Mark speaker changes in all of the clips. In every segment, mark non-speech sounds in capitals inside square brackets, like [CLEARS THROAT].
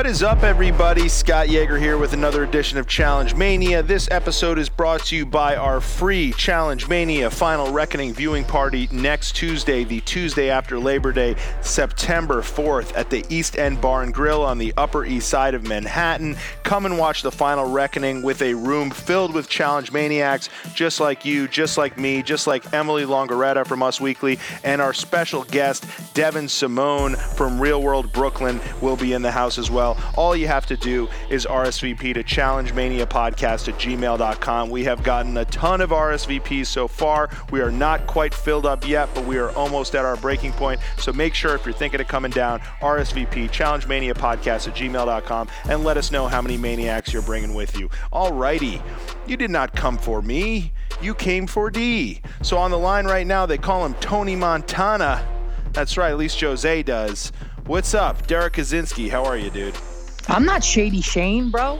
Speaker 1: What is up, everybody? Scott Yager here with another edition of Challenge Mania. This episode is brought to you by our free Challenge Mania Final Reckoning viewing party next Tuesday, the Tuesday after Labor Day, September 4th, at the East End Bar and Grill on the Upper East Side of Manhattan. Come and watch the Final Reckoning with a room filled with Challenge Maniacs, just like you, just like me, just like Emily Longeretta from Us Weekly, and our special guest, Devyn Simone from Real World Brooklyn, will be in the house as well. All you have to do is RSVP to challengemaniapodcast at gmail.com. We have gotten a ton of RSVPs so far. We are not quite filled up yet, but we are almost at our breaking point. So make sure if you're thinking of coming down, RSVP challengemaniapodcast at gmail.com and let us know how many maniacs you're bringing with you. Alrighty, you did not come for me. You came for D. So on the line right now, they call him Tony Montana. That's right, at least Jose does. What's up, Derrick Kosinski? How are you, dude?
Speaker 2: I'm not Shady Shane, bro.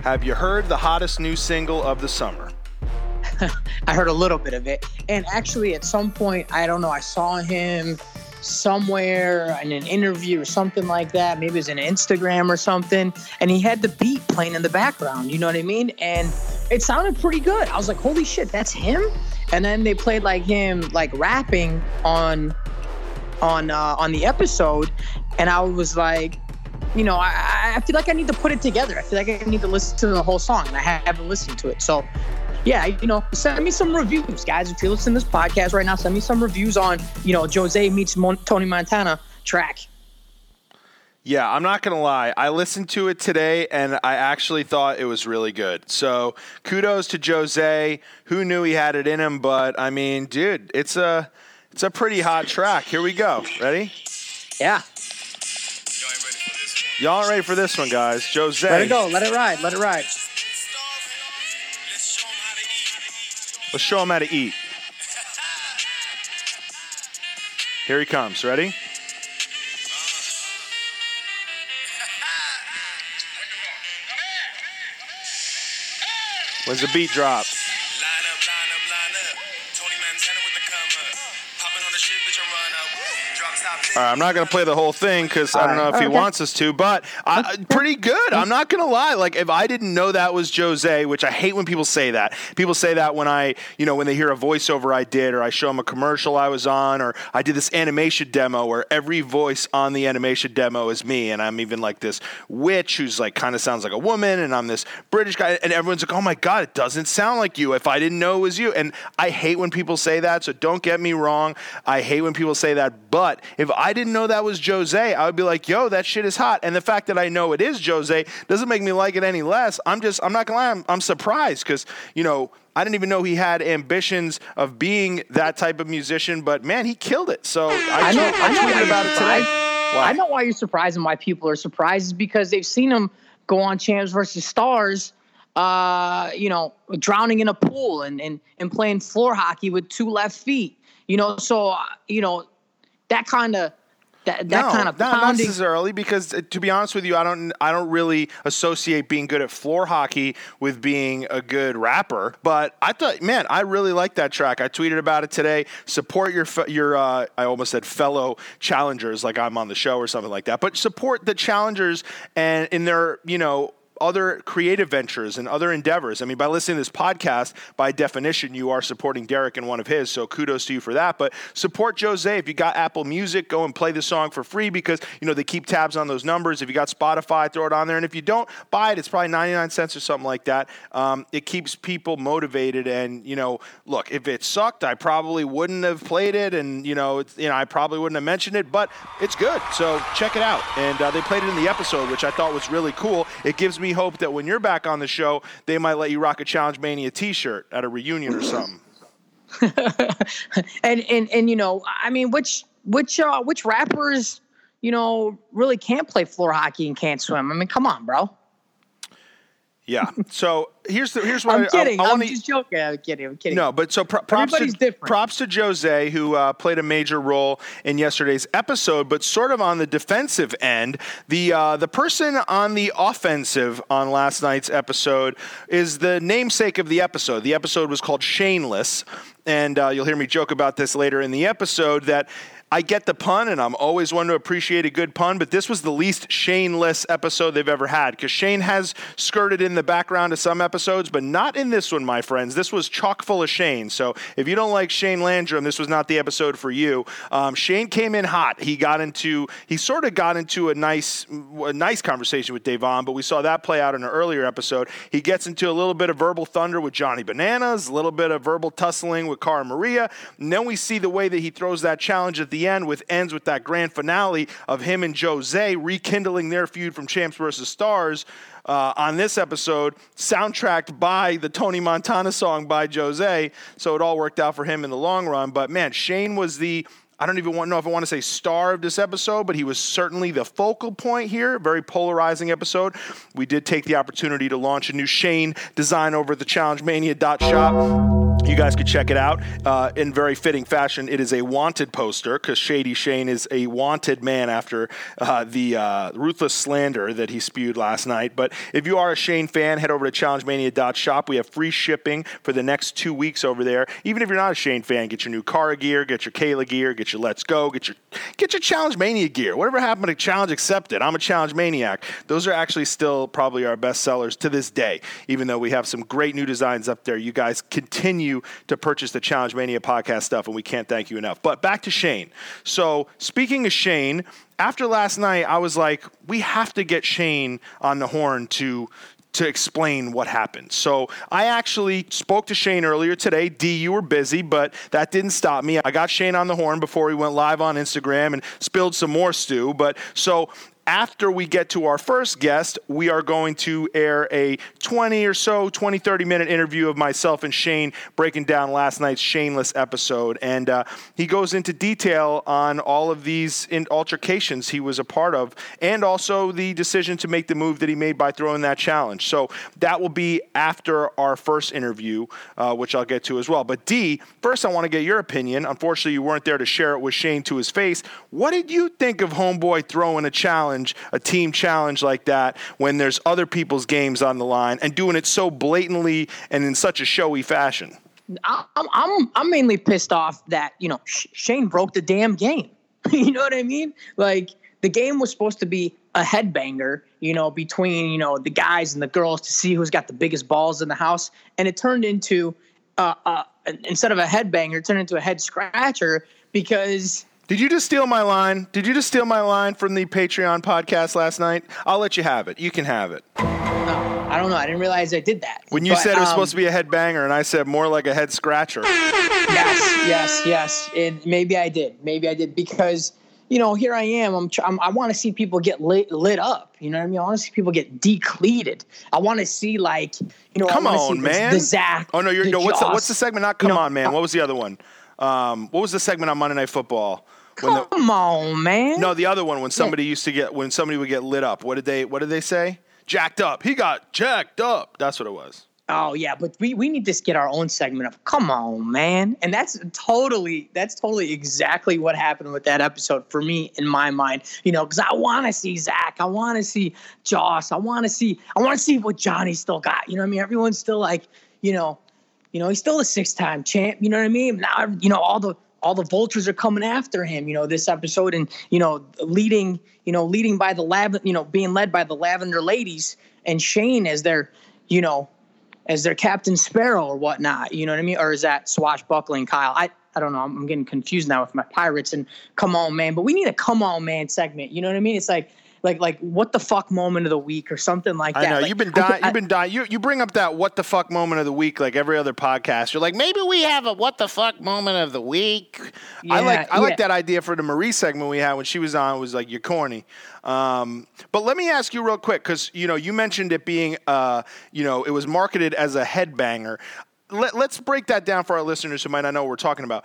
Speaker 1: Have you heard the hottest new single of the summer? [LAUGHS]
Speaker 2: I heard a little bit of it. And actually, at some point, I don't know, I saw him somewhere in an interview or something like that. Maybe it was an Instagram or something. And he had the beat playing in the background. You know what I mean? And it sounded pretty good. I was like, holy shit, that's him? And then they played like him, like rapping on on uh, on the episode, and I was like, you know, I, I feel like I need to put it together. I feel like I need to listen to the whole song, and I haven't listened to it. So, yeah, you know, send me some reviews, guys. If you're listening to this podcast right now, send me some reviews on, you know, Jose meets Mon- Tony Montana track.
Speaker 1: Yeah, I'm not going to lie. I listened to it today and I actually thought it was really good. So kudos to Jose. Who knew he had it in him? But I mean, dude, it's a it's a pretty hot track. Here we go. Ready?
Speaker 2: Yeah.
Speaker 1: Y'all ready for this one, guys? Jose.
Speaker 2: Let it go. Let it ride. Let it ride.
Speaker 1: Let's show him how to eat. Here he comes. Ready? When's the beat drop? Right, I'm not going to play the whole thing because I don't know if he wants us to, but I, uh, pretty good. I'm not going to lie. Like, if I didn't know that was Jose, which I hate when people say that. People say that when I, you know, when they hear a voiceover I did, or I show them a commercial I was on, or I did this animation demo where every voice on the animation demo is me, and I'm even like this witch who's like kind of sounds like a woman, and I'm this British guy, and everyone's like, oh my God, it doesn't sound like you. If I didn't know it was you. And I hate when people say that, so don't get me wrong. I hate when people say that, but if I didn't know that was Jose, I would be like, yo, that shit is hot. And the fact that I know it is Jose doesn't make me like it any less. I'm just, I'm not gonna lie, I'm, I'm surprised because, you know, I didn't even know he had ambitions of being that type of musician, but man, he killed it. So I, I know, I, I tweeted about it today.
Speaker 2: Why? I know why you're surprised and why people are surprised is because they've seen him go on Champs versus Stars, uh, you know, drowning in a pool and, and, and playing floor hockey with two left feet. You know, so, uh, you know, that kind of that, that
Speaker 1: no,
Speaker 2: kind of
Speaker 1: not necessarily because uh, to be honest with you, I don't I don't really associate being good at floor hockey with being a good rapper. But I thought, man, I really like that track. I tweeted about it today. Support your your uh, I almost said fellow challengers, like I'm on the show or something like that. But support the challengers and in their you know other creative ventures and other endeavors. I mean, by listening to this podcast, by definition, you are supporting Derrick and one of his. So kudos to you for that. But support Jose. If you got Apple Music, go and play the song for free because you know they keep tabs on those numbers. If you got Spotify, throw it on there. And if you don't buy it, it's probably 99 cents or something like that. Um, it keeps people motivated. And you know, look, if it sucked, I probably wouldn't have played it, and you know, you know, I probably wouldn't have mentioned it. But it's good. So check it out. And uh, they played it in the episode, which I thought was really cool. It gives me hope that when you're back on the show, they might let you rock a Challenge Mania T-shirt at a reunion or something. [LAUGHS]
Speaker 2: and and and you know, I mean, which which uh, which rappers you know really can't play floor hockey and can't swim? I mean, come on, bro.
Speaker 1: Yeah. So here's the here's what
Speaker 2: I'm
Speaker 1: I,
Speaker 2: kidding.
Speaker 1: I, I
Speaker 2: am just joking. I'm kidding. I'm kidding.
Speaker 1: No, but so pro- props
Speaker 2: Everybody's
Speaker 1: to
Speaker 2: different.
Speaker 1: props to Jose who uh, played a major role in yesterday's episode, but sort of on the defensive end. The uh, the person on the offensive on last night's episode is the namesake of the episode. The episode was called Shameless, and uh, you'll hear me joke about this later in the episode that I get the pun, and I'm always one to appreciate a good pun, but this was the least Shane-less episode they've ever had because Shane has skirted in the background of some episodes, but not in this one, my friends. This was chock full of Shane. So if you don't like Shane Landrum, this was not the episode for you. Um, Shane came in hot. He got into, he sort of got into a nice, a nice conversation with Devon, but we saw that play out in an earlier episode. He gets into a little bit of verbal thunder with Johnny Bananas, a little bit of verbal tussling with Cara Maria, and then we see the way that he throws that challenge at the end with ends with that grand finale of him and Jose rekindling their feud from Champs versus Stars. Uh, on this episode, soundtracked by the Tony Montana song by Jose. So it all worked out for him in the long run. But man, Shane was the I don't even want, know if I want to say star of this episode, but he was certainly the focal point here. Very polarizing episode. We did take the opportunity to launch a new Shane design over at the ChallengeMania.shop. You guys could check it out uh, in very fitting fashion. It is a wanted poster because Shady Shane is a wanted man after uh, the uh, ruthless slander that he spewed last night. But if you are a Shane fan, head over to ChallengeMania.shop. We have free shipping for the next two weeks over there. Even if you're not a Shane fan, get your new Cara gear, get your Kayla gear, get your Let's Go, get your get your Challenge Mania gear. Whatever happened to Challenge Accepted? I'm a Challenge Maniac. Those are actually still probably our best sellers to this day. Even though we have some great new designs up there, you guys continue to purchase the Challenge Mania podcast stuff, and we can't thank you enough. But back to Shane. So, speaking of Shane, after last night, I was like, we have to get Shane on the horn to to explain what happened. So I actually spoke to Shane earlier today. D, you were busy, but that didn't stop me. I got Shane on the horn before he went live on Instagram and spilled some more stew. But so after we get to our first guest, we are going to air a 20 or so, 20, 30 minute interview of myself and Shane breaking down last night's Shaneless episode. And uh, he goes into detail on all of these altercations he was a part of and also the decision to make the move that he made by throwing that challenge. So that will be after our first interview, uh, which I'll get to as well. But D, first I want to get your opinion. Unfortunately, you weren't there to share it with Shane to his face. What did you think of Homeboy throwing a challenge? Challenge, a team challenge like that, when there's other people's games on the line and doing it so blatantly and in such a showy fashion?
Speaker 2: I'm I'm I'm mainly pissed off that you know Shane broke the damn game. [LAUGHS] you know what I mean? Like the game was supposed to be a headbanger, you know, between you know the guys and the girls to see who's got the biggest balls in the house, and it turned into uh, uh, instead of a headbanger, it turned into a head scratcher because
Speaker 1: did you just steal my line? Did you just steal my line from the Patreon podcast last night? I'll let you have it. You can have it.
Speaker 2: No, I don't know. I didn't realize I did that.
Speaker 1: When you but, said it was um, supposed to be a head banger, and I said more like a head scratcher.
Speaker 2: Yes, yes, yes. And maybe I did. Maybe I did because you know here I am. I'm, I'm i want to see people get lit lit up. You know what I mean? I want to see people get decleated. I want to see like you know.
Speaker 1: Come
Speaker 2: on,
Speaker 1: man.
Speaker 2: The Zach.
Speaker 1: Oh no, you're no. What's the, what's the segment? Not come you know, on, man. What was the other one? Um, what was the segment on Monday Night Football?
Speaker 2: Come the, on, man.
Speaker 1: No, the other one when somebody yeah. used to get when somebody would get lit up. What did they What did they say? Jacked up. He got jacked up. That's what it was.
Speaker 2: Oh yeah, but we, we need to get our own segment of come on, man. And that's totally that's totally exactly what happened with that episode for me in my mind. You know, because I want to see Zach, I want to see Joss, I want to see I want to see what Johnny still got. You know what I mean? Everyone's still like, you know, you know, he's still a six time champ. You know what I mean? Now, you know, all the all the vultures are coming after him, you know, this episode and, you know, leading, you know, leading by the lab, you know, being led by the lavender ladies and Shane as their, you know, as their Captain Sparrow or whatnot, you know what I mean? Or is that swashbuckling Kyle? I, I don't know. I'm, I'm getting confused now with my pirates and come on, man. But we need a come on, man segment. You know what I mean? It's like, like like what the fuck moment of the week or something like that.
Speaker 1: I know
Speaker 2: like,
Speaker 1: you've been dying. You've been dying. You you bring up that what the fuck moment of the week like every other podcast. You're like maybe we have a what the fuck moment of the week. Yeah, I like I yeah. like that idea for the Marie segment we had when she was on. It was like you're corny. Um, but let me ask you real quick because you know you mentioned it being uh, you know it was marketed as a headbanger let, us break that down for our listeners who might not know what we're talking about.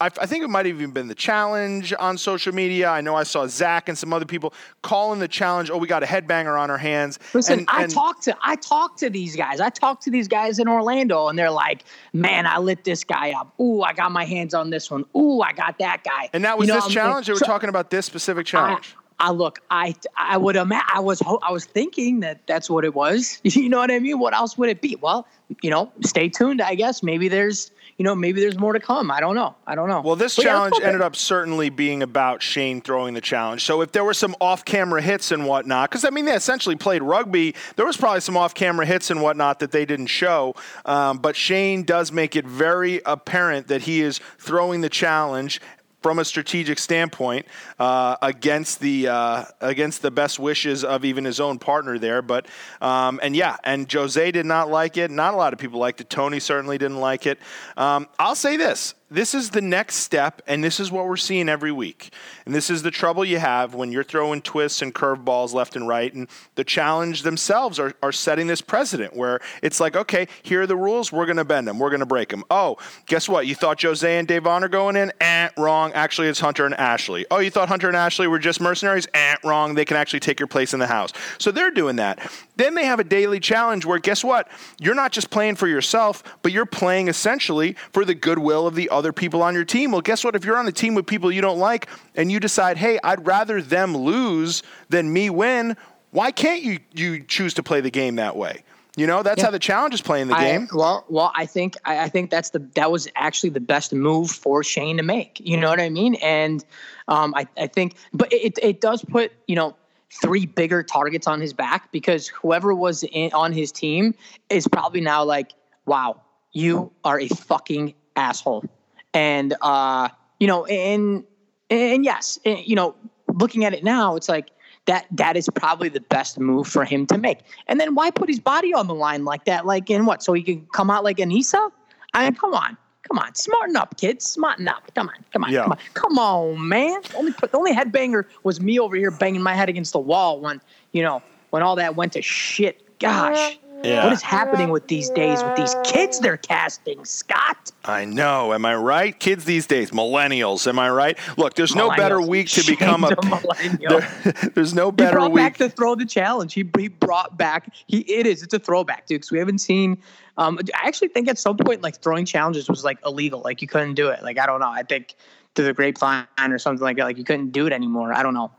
Speaker 1: I, I, think it might have even been the challenge on social media. I know I saw Zach and some other people calling the challenge. Oh, we got a headbanger on our hands.
Speaker 2: Listen, and, I talked to I talked to these guys. I talked to these guys in Orlando, and they're like, "Man, I lit this guy up. Ooh, I got my hands on this one. Ooh, I got that guy."
Speaker 1: And that was you know, this challenge. They were so, talking about this specific challenge.
Speaker 2: I, I look, I I would imagine I was I was thinking that that's what it was. [LAUGHS] You know what I mean? What else would it be? Well, you know, stay tuned. I guess maybe there's you know, maybe there's more to come. I don't know. I don't know.
Speaker 1: Well, this
Speaker 2: But
Speaker 1: challenge
Speaker 2: let's
Speaker 1: ended up certainly being about Shane throwing the challenge. So if there were some off-camera hits and whatnot, because I mean they essentially played rugby, there was probably some off-camera hits and whatnot that they didn't show. Um, but Shane does make it very apparent that he is throwing the challenge from a strategic standpoint uh, against the uh, against the best wishes of even his own partner there. But um, and yeah, and Jose did not like it. Not a lot of people liked it. Tony certainly didn't like it. Um, I'll say this. This is the next step, and this is what we're seeing every week. And this is the trouble you have when you're throwing twists and curveballs left and right. And the challenge themselves are, are setting this precedent where it's like, okay, here are the rules. We're going to bend them. We're going to break them. Oh, guess what? You thought Jose and Davon are going in? Eh, wrong. Actually, it's Hunter and Ashley. Oh, you thought Hunter and Ashley were just mercenaries? Eh, wrong. They can actually take your place in the house. So they're doing that. Then they have a daily challenge where, guess what? You're not just playing for yourself, but you're playing essentially for the goodwill of the other people on your team. Well, guess what? If you're on a team with people you don't like and you decide, hey, I'd rather them lose than me win, why can't you, you choose to play the game that way? You know, that's
Speaker 2: Yeah.
Speaker 1: how the challenge is playing the
Speaker 2: I-
Speaker 1: game.
Speaker 2: well, well, I think I, I think that's the that was actually the best move for Shane to make. You know what I mean? And um, I, I think, but it it does put you know three bigger targets on his back because whoever was in, on his team is probably now like, wow, you are a fucking asshole. And uh, you know, and and yes, you know, looking at it now, it's like that that is probably the best move for him to make. And then why put his body on the line like that? Like in what? So he can come out like Anissa? I mean, come on. Come on, smarten up, kids. Smarten up. Come on, come on,
Speaker 1: Yeah.
Speaker 2: come on, come on, man. The only the only headbanger was me over here banging my head against the wall when you know when all that went to shit. Gosh,
Speaker 1: Yeah.
Speaker 2: what is happening with these days with these kids they're casting, Scott?
Speaker 1: I know. Am I right? Kids these days, millennials. Am I right? Look, there's no better week to become a.
Speaker 2: Shane's [LAUGHS] millennial.
Speaker 1: there- [LAUGHS] there's no
Speaker 2: He
Speaker 1: better
Speaker 2: brought
Speaker 1: week.
Speaker 2: back the throw the challenge. He, he brought back he it is it's a throwback, dude. Because we haven't seen. Um, I actually think at some point like throwing challenges was like illegal. Like you couldn't do it. Like I don't know. I think through the grapevine or something like that. Like you couldn't do it anymore. I don't know.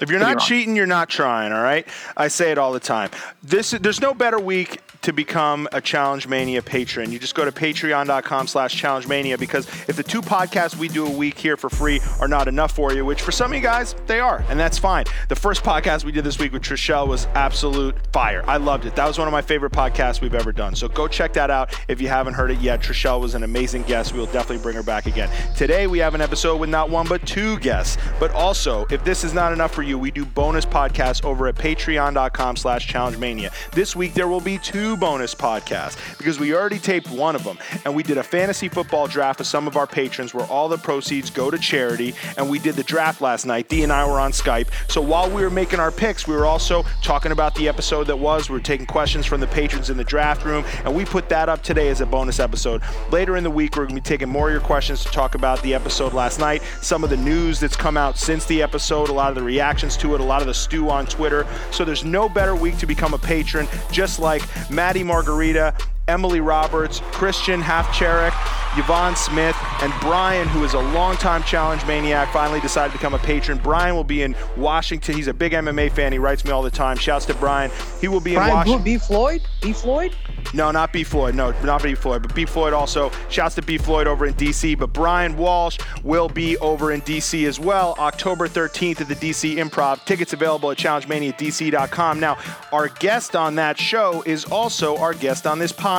Speaker 1: If you're not cheating, you're not trying. All right, I say it all the time. This there's no better week to become a Challenge Mania patron. You just go to Patreon.com/slash Challenge Mania because if the two podcasts we do a week here for free are not enough for you, which for some of you guys they are, and that's fine. The first podcast we did this week with Trishelle was absolute fire. I loved it. That was one of my favorite podcasts we've ever done. So go check that out if you haven't heard it yet. Trishelle was an amazing guest. We will definitely bring her back again. Today we have an episode with not one but two guests. But also, if this is not enough for you, we do bonus podcasts over at patreon.com slash challenge mania. This week there will be two bonus podcasts because we already taped one of them and we did a fantasy football draft with some of our patrons where all the proceeds go to charity and we did the draft last night. Dee and I were on Skype. So while we were making our picks, we were also talking about the episode that was. We were taking questions from the patrons in the draft room and we put that up today as a bonus episode. Later in the week, we're going to be taking more of your questions to talk about the episode last night, some of the news that's come out since the episode, a lot of the reactions to it, a lot of the stew on Twitter. So there's no better week to become a patron, just like Maddie Margarita, Emily Roberts, Christian Halfcherek, Yvonne Smith, and Brian, who is a longtime challenge maniac, finally decided to become a patron. Brian will be in Washington. He's a big MMA fan. He writes me all the time. Shouts to Brian. He will be in
Speaker 2: Brian
Speaker 1: Washington.
Speaker 2: Blue, B Floyd, B Floyd.
Speaker 1: No, not B. Floyd. No, not B. Floyd, but B. Floyd also. Shouts to B. Floyd over in DC. But Brian Walsh will be over in DC as well, October 13th at the DC Improv. Tickets available at challengemaniadc.com. Now, our guest on that show is also our guest on this podcast.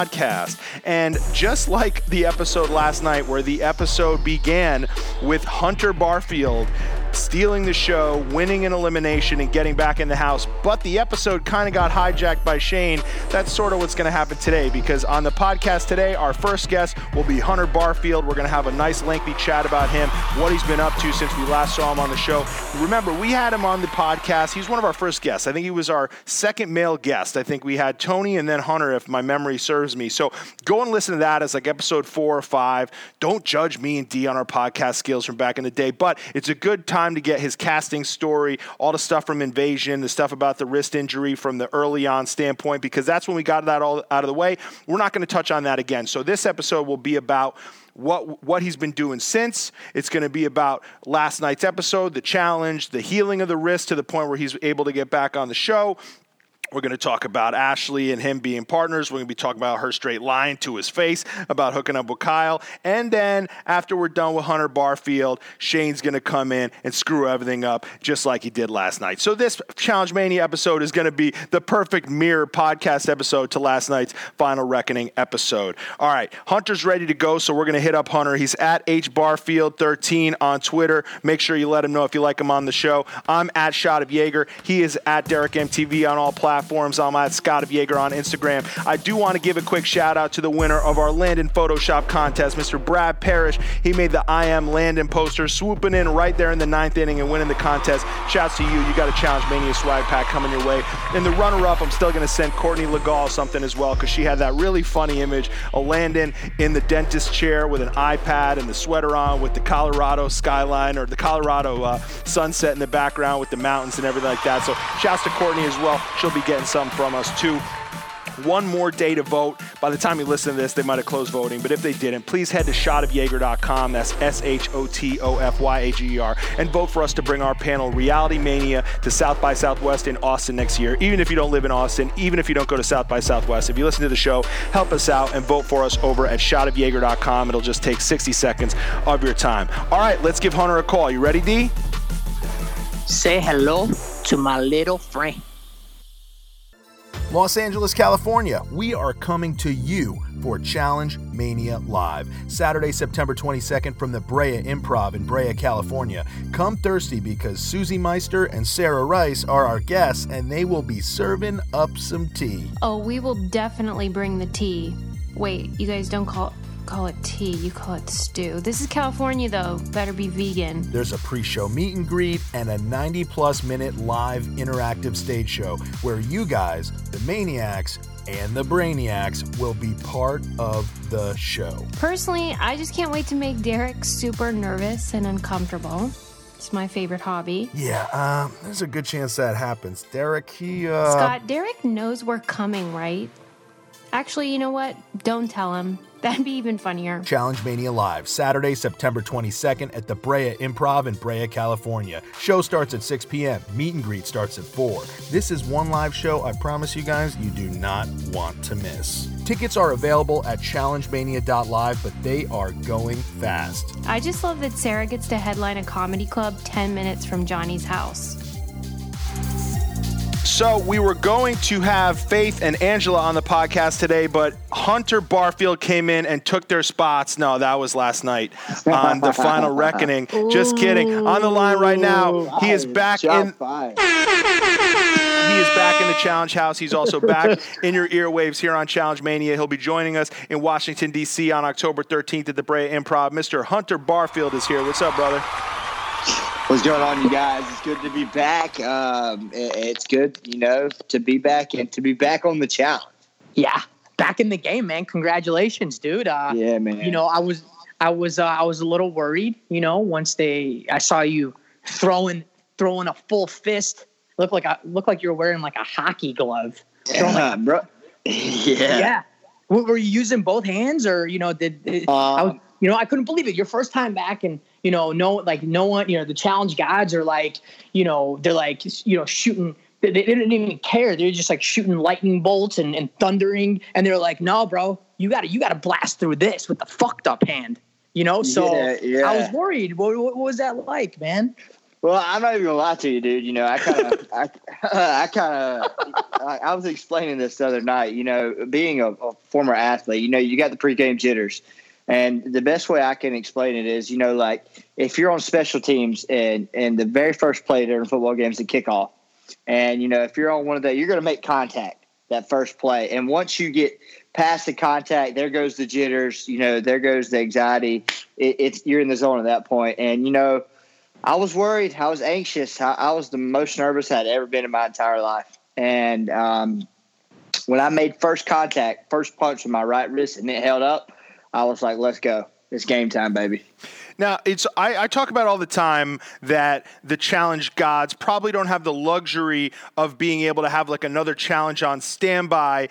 Speaker 1: And just like the episode last night, where the episode began with Hunter Barfield stealing the show, winning an elimination, and getting back in the house. But the episode kind of got hijacked by Shane. That's sort of what's going to happen today because on the podcast today, our first guest will be Hunter Barfield. We're going to have a nice, lengthy chat about him, what he's been up to since we last saw him on the show. Remember, we had him on the podcast. He's one of our first guests. I think he was our second male guest. I think we had Tony and then Hunter, if my memory serves me. So go and listen to that as like episode four or five. Don't judge me and D on our podcast skills from back in the day, but it's a good time to get his casting story, all the stuff from Invasion, the stuff about the wrist injury from the early on standpoint, because that's when we got that all out of the way. We're not going to touch on that again. So this episode will be about what what he's been doing since. It's going to be about last night's episode, the challenge, the healing of the wrist to the point where he's able to get back on the show. We're going to talk about Ashley and him being partners. We're going to be talking about her straight line to his face about hooking up with Kyle. And then after we're done with Hunter Barfield, Shane's going to come in and screw everything up just like he did last night. So this Challenge Mania episode is going to be the perfect mirror podcast episode to last night's Final Reckoning episode. All right, Hunter's ready to go, so we're going to hit up Hunter. He's at H Barfield 13 on Twitter. Make sure you let him know if you like him on the show. I'm at Shot of Yager. He is at Derrick MTV on all platforms platforms. I'm at Scott of Yager on Instagram. I do want to give a quick shout out to the winner of our Landon Photoshop contest, Mr. Brad Parrish. He made the I Am Landon poster, swooping in right there in the ninth inning and winning the contest. Shouts to you. You got a Challenge Mania swag pack coming your way. And the runner up, I'm still going to send Courtney Legal something as well because she had that really funny image of Landon in the dentist chair with an iPad and the sweater on with the Colorado skyline or the Colorado uh, sunset in the background with the mountains and everything like that. So shouts to Courtney as well. She'll be getting some from us too one more day to vote. By the time you listen to this, they might have closed voting, but if they didn't, please head to shotofyager.com. That's S H O T O F Y A G E R, and vote for us to bring our panel Reality Mania to South by Southwest in Austin next year. Even if you don't live in Austin, even if you don't go to South by Southwest, if you listen to the show, help us out and vote for us over at shotofyager.com. It'll just take 60 seconds of your time. All right, let's give Hunter a call. You ready, D?
Speaker 2: Say hello to my little friend.
Speaker 1: Los Angeles, California, we are coming to you for Challenge Mania Live. Saturday, September 22nd from the Brea Improv in Brea, California. Come thirsty because Susie Meister and Sarah Rice are our guests and they will be serving up some tea.
Speaker 3: Oh, we will definitely bring the tea. Wait, you guys don't call call it tea, you call it stew. This is California, though. Better be vegan.
Speaker 1: There's a pre show meet and greet and a 90 plus minute live interactive stage show where you guys, the Maniacs, and the Brainiacs will be part of the show.
Speaker 3: Personally, I just can't wait to make Derrick super nervous and uncomfortable. It's my favorite hobby.
Speaker 1: Yeah, um, there's a good chance that happens. Derrick, he. Uh...
Speaker 3: Scott, Derrick knows we're coming, right? Actually, you know what? Don't tell him. That'd be even funnier.
Speaker 1: Challenge Mania Live, Saturday, September 22nd at the Brea Improv in Brea, California. Show starts at 6 p.m. Meet and greet starts at 4. This is one live show I promise you guys you do not want to miss. Tickets are available at challengemania.live, but they are going fast.
Speaker 3: I just love that Sarah gets to headline a comedy club 10 minutes from Johnny's house.
Speaker 1: So we were going to have Faith and Angela on the podcast today, but Hunter Barfield came in and took their spots. No, that was last night [LAUGHS] on the Final Reckoning. Just kidding. On the line right now, he is back in. He is back in the Challenge House. He's also back in your earwaves here on Challenge Mania. He'll be joining us in Washington D.C. on October 13th at the Brea Improv. Mr. Hunter Barfield is here. What's up, brother?
Speaker 4: What's going on, you guys? It's good to be back. Um, it's good, you know, to be back and to be back on the challenge.
Speaker 2: Yeah, back in the game, man. Congratulations, dude. Uh,
Speaker 4: yeah, man.
Speaker 2: You know, I was, I was, uh, I was a little worried. You know, once they, I saw you throwing, throwing a full fist. Look like I look like you're wearing like a hockey glove.
Speaker 4: Yeah, like, bro. [LAUGHS]
Speaker 2: yeah. Yeah. Were you using both hands, or you know, did, did um, I was, you know, I couldn't believe it. Your first time back, and you know, no, like no one, you know, the challenge gods are like, you know, they're like, you know, shooting. They, they didn't even care. They're just like shooting lightning bolts and, and thundering. And they're like, no, bro, you got to, you got to blast through this with the fucked up hand, you know? So yeah, yeah. I was worried. What, what, was that like, man?
Speaker 4: Well, I'm not even gonna lie to you, dude. You know, I kind of, [LAUGHS] I, [LAUGHS] I kind of, I, I, was explaining this the other night. You know, being a, a former athlete, you know, you got the pregame jitters and the best way I can explain it is, you know, like if you're on special teams and and the very first play during football games, the kickoff, and you know if you're on one of that, you're going to make contact that first play, and once you get past the contact, there goes the jitters, you know, there goes the anxiety. It, it's you're in the zone at that point, and you know, I was worried, I was anxious, I, I was the most nervous I'd ever been in my entire life, and um, when I made first contact, first punch with my right wrist, and it held up. I was like, let's go. It's game time, baby.
Speaker 1: Now, it's I, I, talk about all the time that the challenge gods probably don't have the luxury of being able to have like another challenge on standby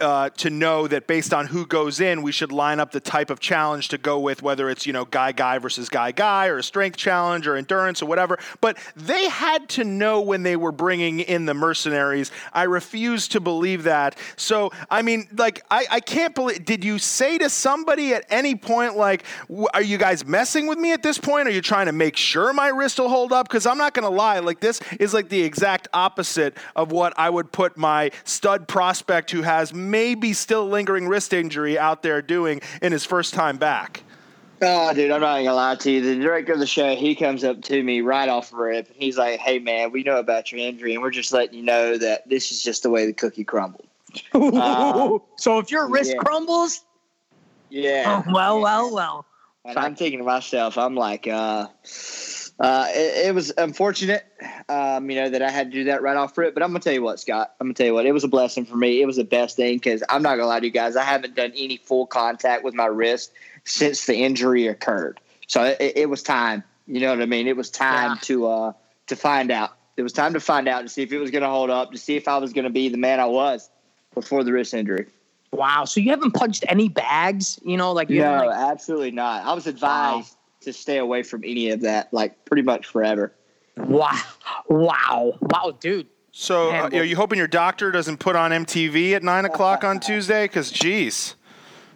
Speaker 1: uh, to know that based on who goes in, we should line up the type of challenge to go with, whether it's you know guy guy versus guy guy or a strength challenge or endurance or whatever. But they had to know when they were bringing in the mercenaries. I refuse to believe that. So I mean, like I, I can't believe. Did you say to somebody at any point like, are you guys messing? Messing with me at this point? Are you trying to make sure my wrist will hold up? Because I'm not going to lie, like this is like the exact opposite of what I would put my stud prospect who has maybe still lingering wrist injury out there doing in his first time back.
Speaker 4: Oh, dude, I'm not gonna lie to you. The director of the show, he comes up to me right off the rip, and he's like, "Hey, man, we know about your injury, and we're just letting you know that this is just the way the cookie crumbled."
Speaker 2: uh, [LAUGHS] so if your wrist yeah. crumbles,
Speaker 4: yeah,
Speaker 2: oh, well, well, well.
Speaker 4: And I'm thinking to myself, I'm like, uh, uh, it, it, was unfortunate, um, you know, that I had to do that right off rip. But I'm gonna tell you what, Scott. I'm gonna tell you what. It was a blessing for me. It was the best thing because I'm not gonna lie to you guys. I haven't done any full contact with my wrist since the injury occurred. So it, it was time. You know what I mean? It was time yeah. to uh, to find out. It was time to find out to see if it was gonna hold up, to see if I was gonna be the man I was before the wrist injury.
Speaker 2: Wow. So you haven't punched any bags? You know, like you
Speaker 4: no,
Speaker 2: like,
Speaker 4: absolutely not. I was advised wow. to stay away from any of that, like pretty much forever.
Speaker 2: Wow, wow, wow, dude.
Speaker 1: So Man, uh, are you hoping your doctor doesn't put on MTV at nine o'clock on [LAUGHS] Tuesday? Because, geez.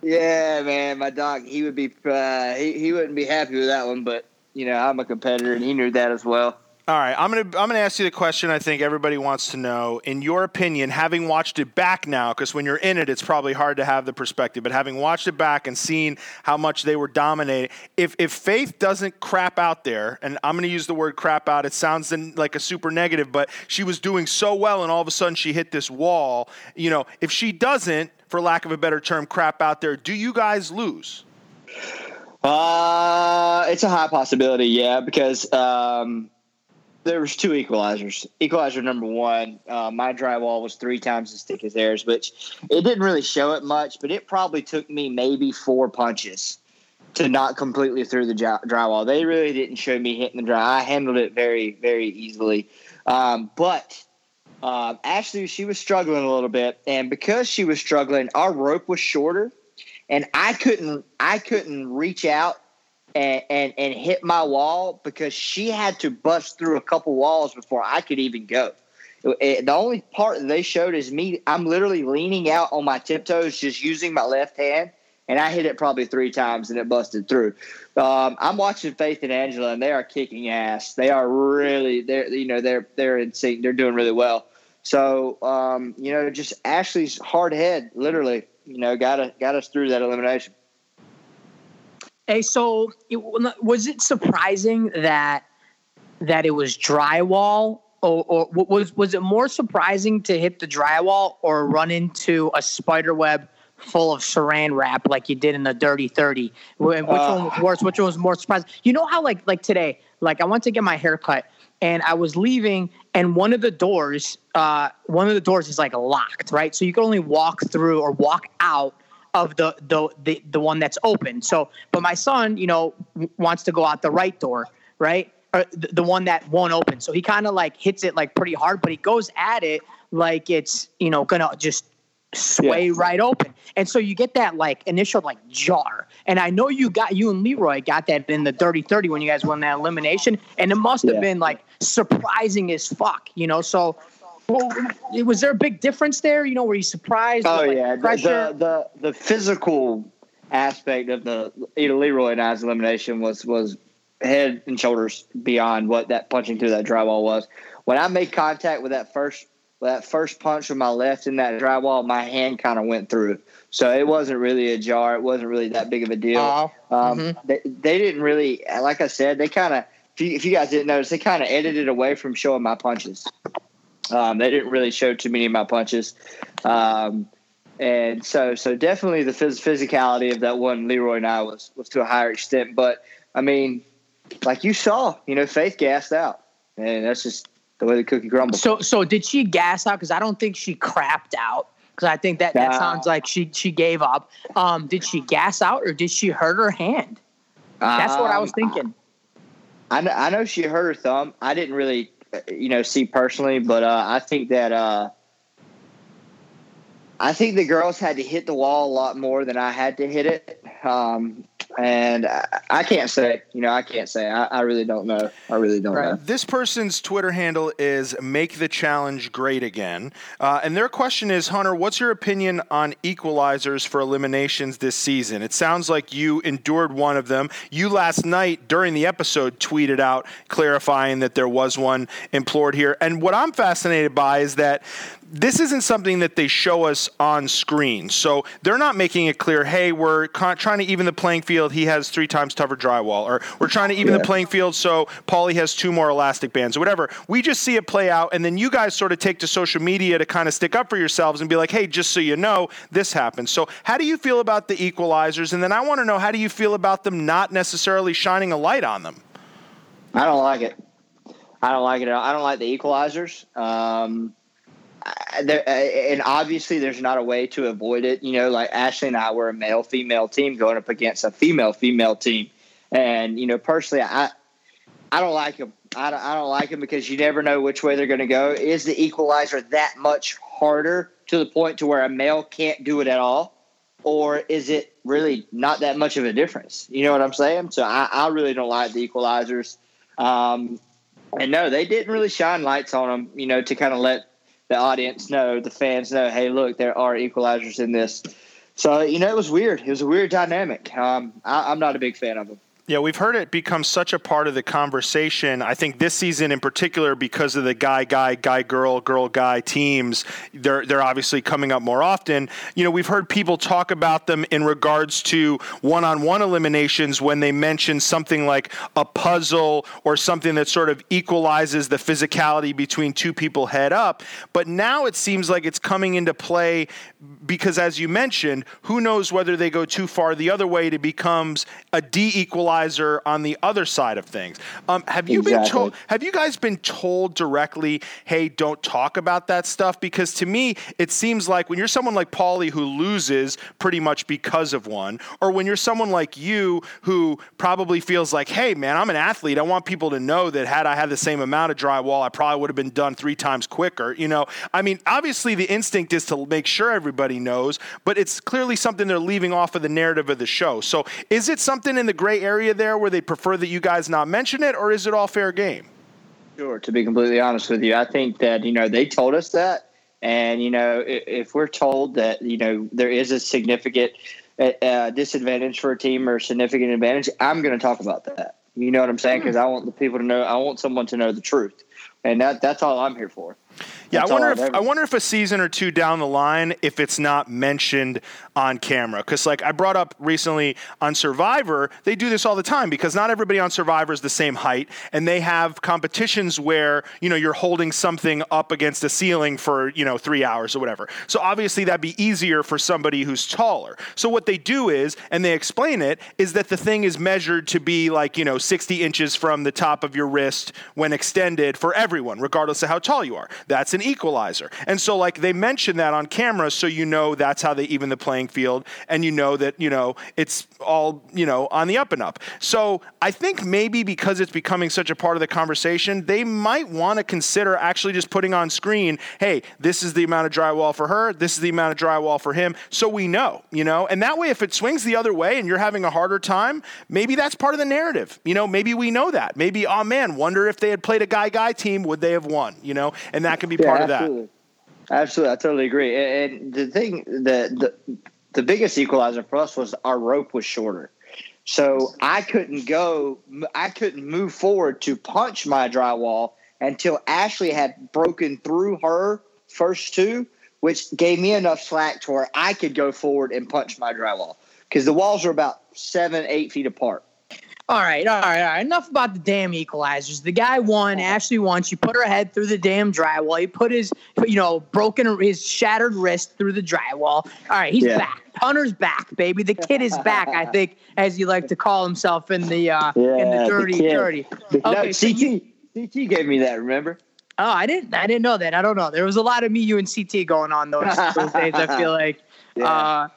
Speaker 4: Yeah, man, my doc, he would be, uh, he, he wouldn't be happy with that one, but you know, I'm a competitor, and he knew that as well.
Speaker 1: All right, I'm gonna I'm gonna ask you the question I think everybody wants to know. In your opinion, having watched it back now, because when you're in it, it's probably hard to have the perspective. But having watched it back and seen how much they were dominating, if if Faith doesn't crap out there, and I'm gonna use the word crap out, it sounds like a super negative, but she was doing so well, and all of a sudden she hit this wall. You know, if she doesn't, for lack of a better term, crap out there, do you guys lose?
Speaker 4: Uh, it's a high possibility, yeah, because. Um, there was two equalizers. Equalizer number one, uh, my drywall was three times as thick as theirs, which it didn't really show it much, but it probably took me maybe four punches to not completely through the drywall. They really didn't show me hitting the dry. I handled it very, very easily. Um, but uh, Ashley, she was struggling a little bit, and because she was struggling, our rope was shorter, and I couldn't, I couldn't reach out and, and, and hit my wall because she had to bust through a couple walls before I could even go. It, the only part they showed is me. I'm literally leaning out on my tiptoes, just using my left hand, and I hit it probably three times, and it busted through. Um, I'm watching Faith and Angela, and they are kicking ass. They are really, they're you know they're they're in sync. They're doing really well. So um, you know, just Ashley's hard head, literally, you know, got got us through that elimination.
Speaker 2: Hey, so it, was it surprising that that it was drywall, or, or was was it more surprising to hit the drywall or run into a spider web full of saran wrap like you did in the Dirty Thirty? Which uh, one was worse? Which one was more surprising? You know how like like today, like I went to get my hair cut and I was leaving, and one of the doors, uh, one of the doors is like locked, right? So you can only walk through or walk out of the, the the the one that's open. So, but my son, you know, wants to go out the right door, right? Uh, or the, the one that won't open. So he kind of like hits it like pretty hard, but he goes at it like it's you know gonna just sway yeah. right open. And so you get that like initial like jar. And I know you got you and Leroy got that in the dirty 30 when you guys won that elimination. And it must have yeah. been like surprising as fuck, you know. So well, was there a big difference there? You know, were you surprised?
Speaker 4: Oh
Speaker 2: with, like,
Speaker 4: yeah,
Speaker 2: pressure?
Speaker 4: The, the the physical aspect of the either Leroy and I's elimination was was head and shoulders beyond what that punching through that drywall was. When I made contact with that first with that first punch with my left in that drywall, my hand kind of went through it. So it wasn't really a jar. It wasn't really that big of a deal.
Speaker 2: Uh,
Speaker 4: um,
Speaker 2: mm-hmm.
Speaker 4: they, they didn't really, like I said, they kind of, if if you guys didn't notice, they kind of edited away from showing my punches. Um, they didn't really show too many of my punches. Um, and so, so definitely the phys- physicality of that one Leroy and I was, was to a higher extent. But I mean, like you saw, you know, Faith gassed out and that's just the way the cookie crumbles.
Speaker 2: So, so did she gas out? Cause I don't think she crapped out. Cause I think that, that sounds like she, she gave up. Um, did she gas out or did she hurt her hand? That's what I was
Speaker 4: Um,
Speaker 2: thinking.
Speaker 4: I know, I know she hurt her thumb. I didn't really, you know, see personally, but uh, I think that uh, I think the girls had to hit the wall a lot more than I had to hit it. Um, and I, I can't say, you know, I can't say. I, I really don't know. I really don't
Speaker 2: Right.
Speaker 4: know.
Speaker 1: This person's Twitter handle is Make the Challenge Great Again. Uh, and their question is Hunter, what's your opinion on equalizers for eliminations this season? It sounds like you endured one of them. You last night during the episode tweeted out clarifying that there was one implored here. And what I'm fascinated by is that this isn't something that they show us on screen. So they're not making it clear, hey, we're con- trying to even the playing field. He has three times tougher drywall. Or we're trying to even the playing field so Paulie has two more elastic bands or whatever. We just see it play out. And then you guys sort of take to social media to kind of stick up for yourselves and be like, hey, just so you know, this happened. So how do you feel about the equalizers? And then I want to know, how do you feel about them not necessarily shining a light on them?
Speaker 4: I don't like it. I don't like it at all. I don't like the equalizers. Um, there, uh, and obviously, there's not a way to avoid it. You know, like Ashley and I were a male female team going up against a female female team, and you know, personally, I I don't like them. I don't, I don't like them because you never know which way they're going to go. Is the equalizer that much harder to the point to where a male can't do it at all, or is it really not that much of a difference? You know what I'm saying? So I, I really don't like the equalizers. Um, and no, they didn't really shine lights on them, you know, to kind of let the audience know, the fans know, hey, look, there are equalizers in this. So, you know, it was weird. It was a weird dynamic. Um, I, I'm not a big fan of them.
Speaker 1: Yeah, we've heard it become such a part of the conversation. I think this season in particular, because of the guy, guy, guy, girl, girl, guy teams, they're they're obviously coming up more often. You know, we've heard people talk about them in regards to one-on-one eliminations when they mention something like a puzzle or something that sort of equalizes the physicality between two people head up. But now it seems like it's coming into play because, as you mentioned, who knows whether they go too far the other way to becomes a de-equalizer on the other side of things. Um, have you been told? Have you guys been told directly, "Hey, don't talk about that stuff"? Because to me, it seems like when you're someone like Paulie who loses pretty much because of one, or when you're someone like you who probably feels like, "Hey, man, I'm an athlete. I want people to know that had I had the same amount of drywall, I probably would have been done three times quicker." You know, I mean, obviously the instinct is to make sure everybody knows, but it's clearly something they're leaving off of the narrative of the show. So, is it something in the gray area there where they prefer that you guys not mention it, or is it all fair game?
Speaker 4: Sure. To be completely honest with you, I think that you know they told us that, and you know if, if we're told that you know there is a significant uh, uh, disadvantage for a team or a significant advantage, I'm going to talk about that. You know what I'm saying? Because I want the people to know. I want someone to know the truth, and that that's all I'm here for.
Speaker 1: Yeah, I
Speaker 4: That's all
Speaker 1: wonder if I wonder if a season or two down the line, if it's not mentioned on camera, because like I brought up recently on Survivor, they do this all the time because not everybody on Survivor is the same height, and they have competitions where you know you're holding something up against a ceiling for you know three hours or whatever. So obviously that'd be easier for somebody who's taller. So what they do is, and they explain it, is that the thing is measured to be like you know 60 inches from the top of your wrist when extended for everyone, regardless of how tall you are. That's an equalizer. And so like they mention that on camera so you know that's how they even the playing field and you know that, you know, it's all, you know, on the up and up. So I think maybe because it's becoming such a part of the conversation, they might want to consider actually just putting on screen, hey, this is the amount of drywall for her, this is the amount of drywall for him, so we know, you know? And that way if it swings the other way and you're having a harder time, maybe that's part of the narrative. You know, maybe we know that. Maybe, oh man, wonder if they had played a guy guy team, would they have won, you know? And that can be part of that.
Speaker 4: absolutely. Absolutely, I totally agree. And, and the thing, that the the biggest equalizer for us was our rope was shorter, so I couldn't go, I couldn't move forward to punch my drywall until Ashley had broken through her first two, which gave me enough slack to where I could go forward and punch my drywall because the walls are about seven, eight feet apart.
Speaker 2: All right, all right, all right. Enough about the damn equalizers. The guy won. Ashley won. She put her head through the damn drywall. He put his, you know, broken his shattered wrist through the drywall. All right, he's
Speaker 4: Yeah.
Speaker 2: back. Hunter's back, baby. The kid is back. I think, as you like to call himself in the uh, in
Speaker 4: Yeah,
Speaker 2: the
Speaker 4: the
Speaker 2: dirty,
Speaker 4: kid.
Speaker 2: dirty.
Speaker 4: no,
Speaker 2: Okay, so
Speaker 4: CT,
Speaker 2: you-
Speaker 4: CT gave me that. Remember?
Speaker 2: Oh, I didn't. I didn't know that. I don't know. There was a lot of me, you, and CT going on those, those days. I feel like. [LAUGHS]
Speaker 4: Yeah.
Speaker 2: Uh,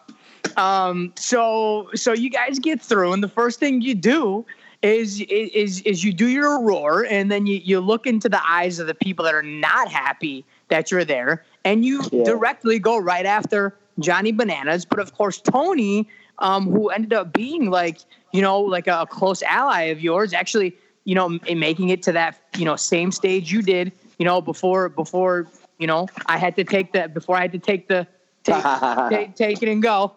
Speaker 2: Um, so so you guys get through, and the first thing you do is is is you do your roar, and then you you look into the eyes of the people that are not happy that you're there, and you
Speaker 4: Yeah.
Speaker 2: directly go right after Johnny Bananas. But of course, Tony, um, who ended up being like you know like a close ally of yours, actually you know m- making it to that you know same stage you did, you know before before you know I had to take the before I had to take the take [LAUGHS] take, take it and go.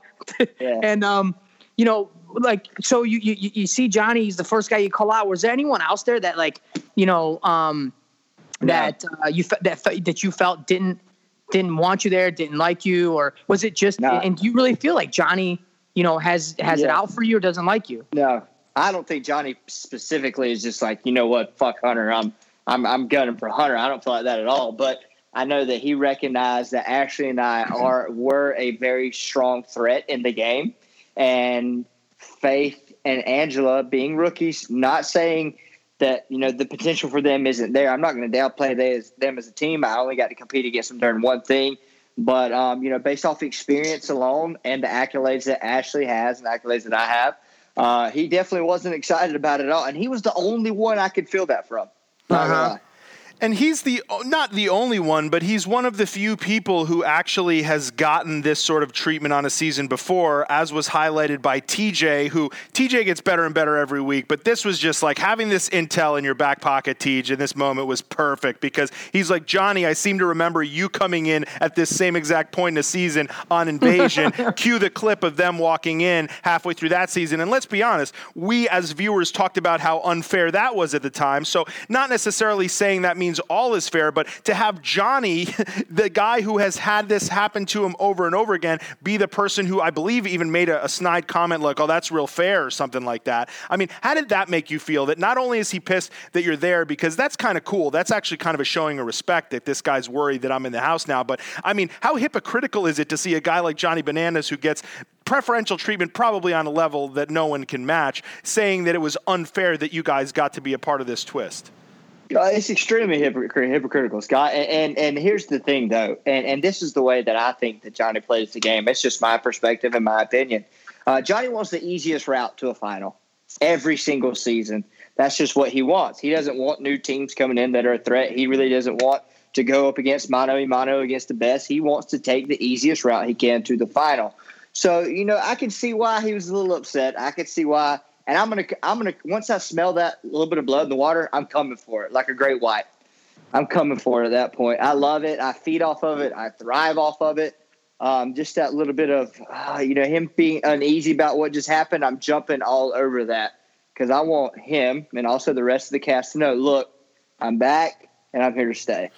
Speaker 4: Yeah. [LAUGHS]
Speaker 2: and um, you know, like so you, you you see Johnny, he's the first guy you call out. Was there anyone else there that like you know um that uh, you fe- that fe- that you felt didn't didn't want you there, didn't like you, or was it just?
Speaker 4: No.
Speaker 2: And do you really feel like Johnny, you know, has has it out for you or doesn't like you?
Speaker 4: No, I don't think Johnny specifically is just like, you know what, fuck Hunter. I'm I'm I'm gunning for Hunter. I don't feel like that at all. But I know that he recognized that Ashley and I [CLEARS THROAT] are were a very strong threat in the game, and Faith and Angela being rookies, not saying that you know the potential for them isn't there. I'm not going to downplay they as, them as a team. I only got to compete against them during one thing, but um, you know, based off experience alone and the accolades that Ashley has and accolades that I have, uh, he definitely wasn't excited about it at all. And he was the only one I could feel that from.
Speaker 2: Uh-huh.
Speaker 1: And he's the not the only one, but he's one of the few people who actually has gotten this sort of treatment on a season before, as was highlighted by TJ, who TJ gets better and better every week. But this was just like having this intel in your back pocket, TJ, in this moment was perfect because he's like, Johnny, I seem to remember you coming in at this same exact point in the season on Invasion. [LAUGHS] Cue the clip of them walking in halfway through that season. And let's be honest, we as viewers talked about how unfair that was at the time. So, not necessarily saying that means all is fair, but to have Johnny, [LAUGHS] the guy who has had this happen to him over and over again, be the person who I believe even made a, a snide comment like, oh, that's real fair or something like that. I mean, how did that make you feel that not only is he pissed that you're there because that's kind of cool, that's actually kind of a showing of respect that this guy's worried that I'm in the house now, but I mean, how hypocritical is it to see a guy like Johnny Bananas who gets preferential treatment probably on a level that no one can match, saying that it was unfair that you guys got to be a part of this twist?
Speaker 4: Uh, it's extremely hypocr- hypocritical, Scott. And, and and here's the thing, though, and and this is the way that I think that Johnny plays the game. It's just my perspective and my opinion. Uh, Johnny wants the easiest route to a final every single season. That's just what he wants. He doesn't want new teams coming in that are a threat. He really doesn't want to go up against mano a mano against the best. He wants to take the easiest route he can to the final. So you know, I can see why he was a little upset. I could see why and I'm gonna I'm gonna once I smell that little bit of blood in the water, I'm coming for it like a great white. I'm coming for it at that point. I love it. I feed off of it. I thrive off of it. Um, just that little bit of uh, you know him being uneasy about what just happened. I'm jumping all over that because I want him and also the rest of the cast to know. Look, I'm back and I'm here to stay.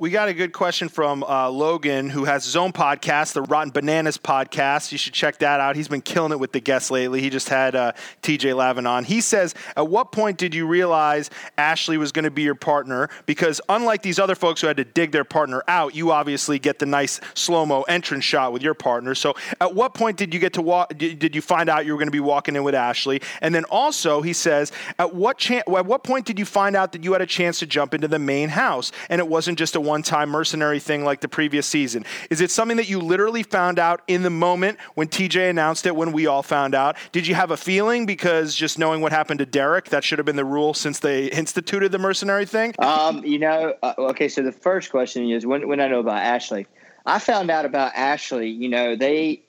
Speaker 1: We got a good question from uh, Logan, who has his own podcast, the Rotten Bananas podcast. You should check that out. He's been killing it with the guests lately. He just had uh, TJ Lavin on. He says, At what point did you realize Ashley was going to be your partner? Because unlike these other folks who had to dig their partner out, you obviously get the nice slow mo entrance shot with your partner. So, at what point did you get to walk? Did you find out you were going to be walking in with Ashley? And then also, he says, At what, at what point did you find out that you had a chance to jump into the main house and it wasn't just a one time mercenary thing like the previous season? Is it something that you literally found out in the moment when TJ announced it, when we all found out? Did you have a feeling because just knowing what happened to Derrick, that should have been the rule since they instituted the mercenary thing?
Speaker 4: Um, you know, uh, okay. So the first question is when when I know about Ashley. I found out about Ashley. You know, they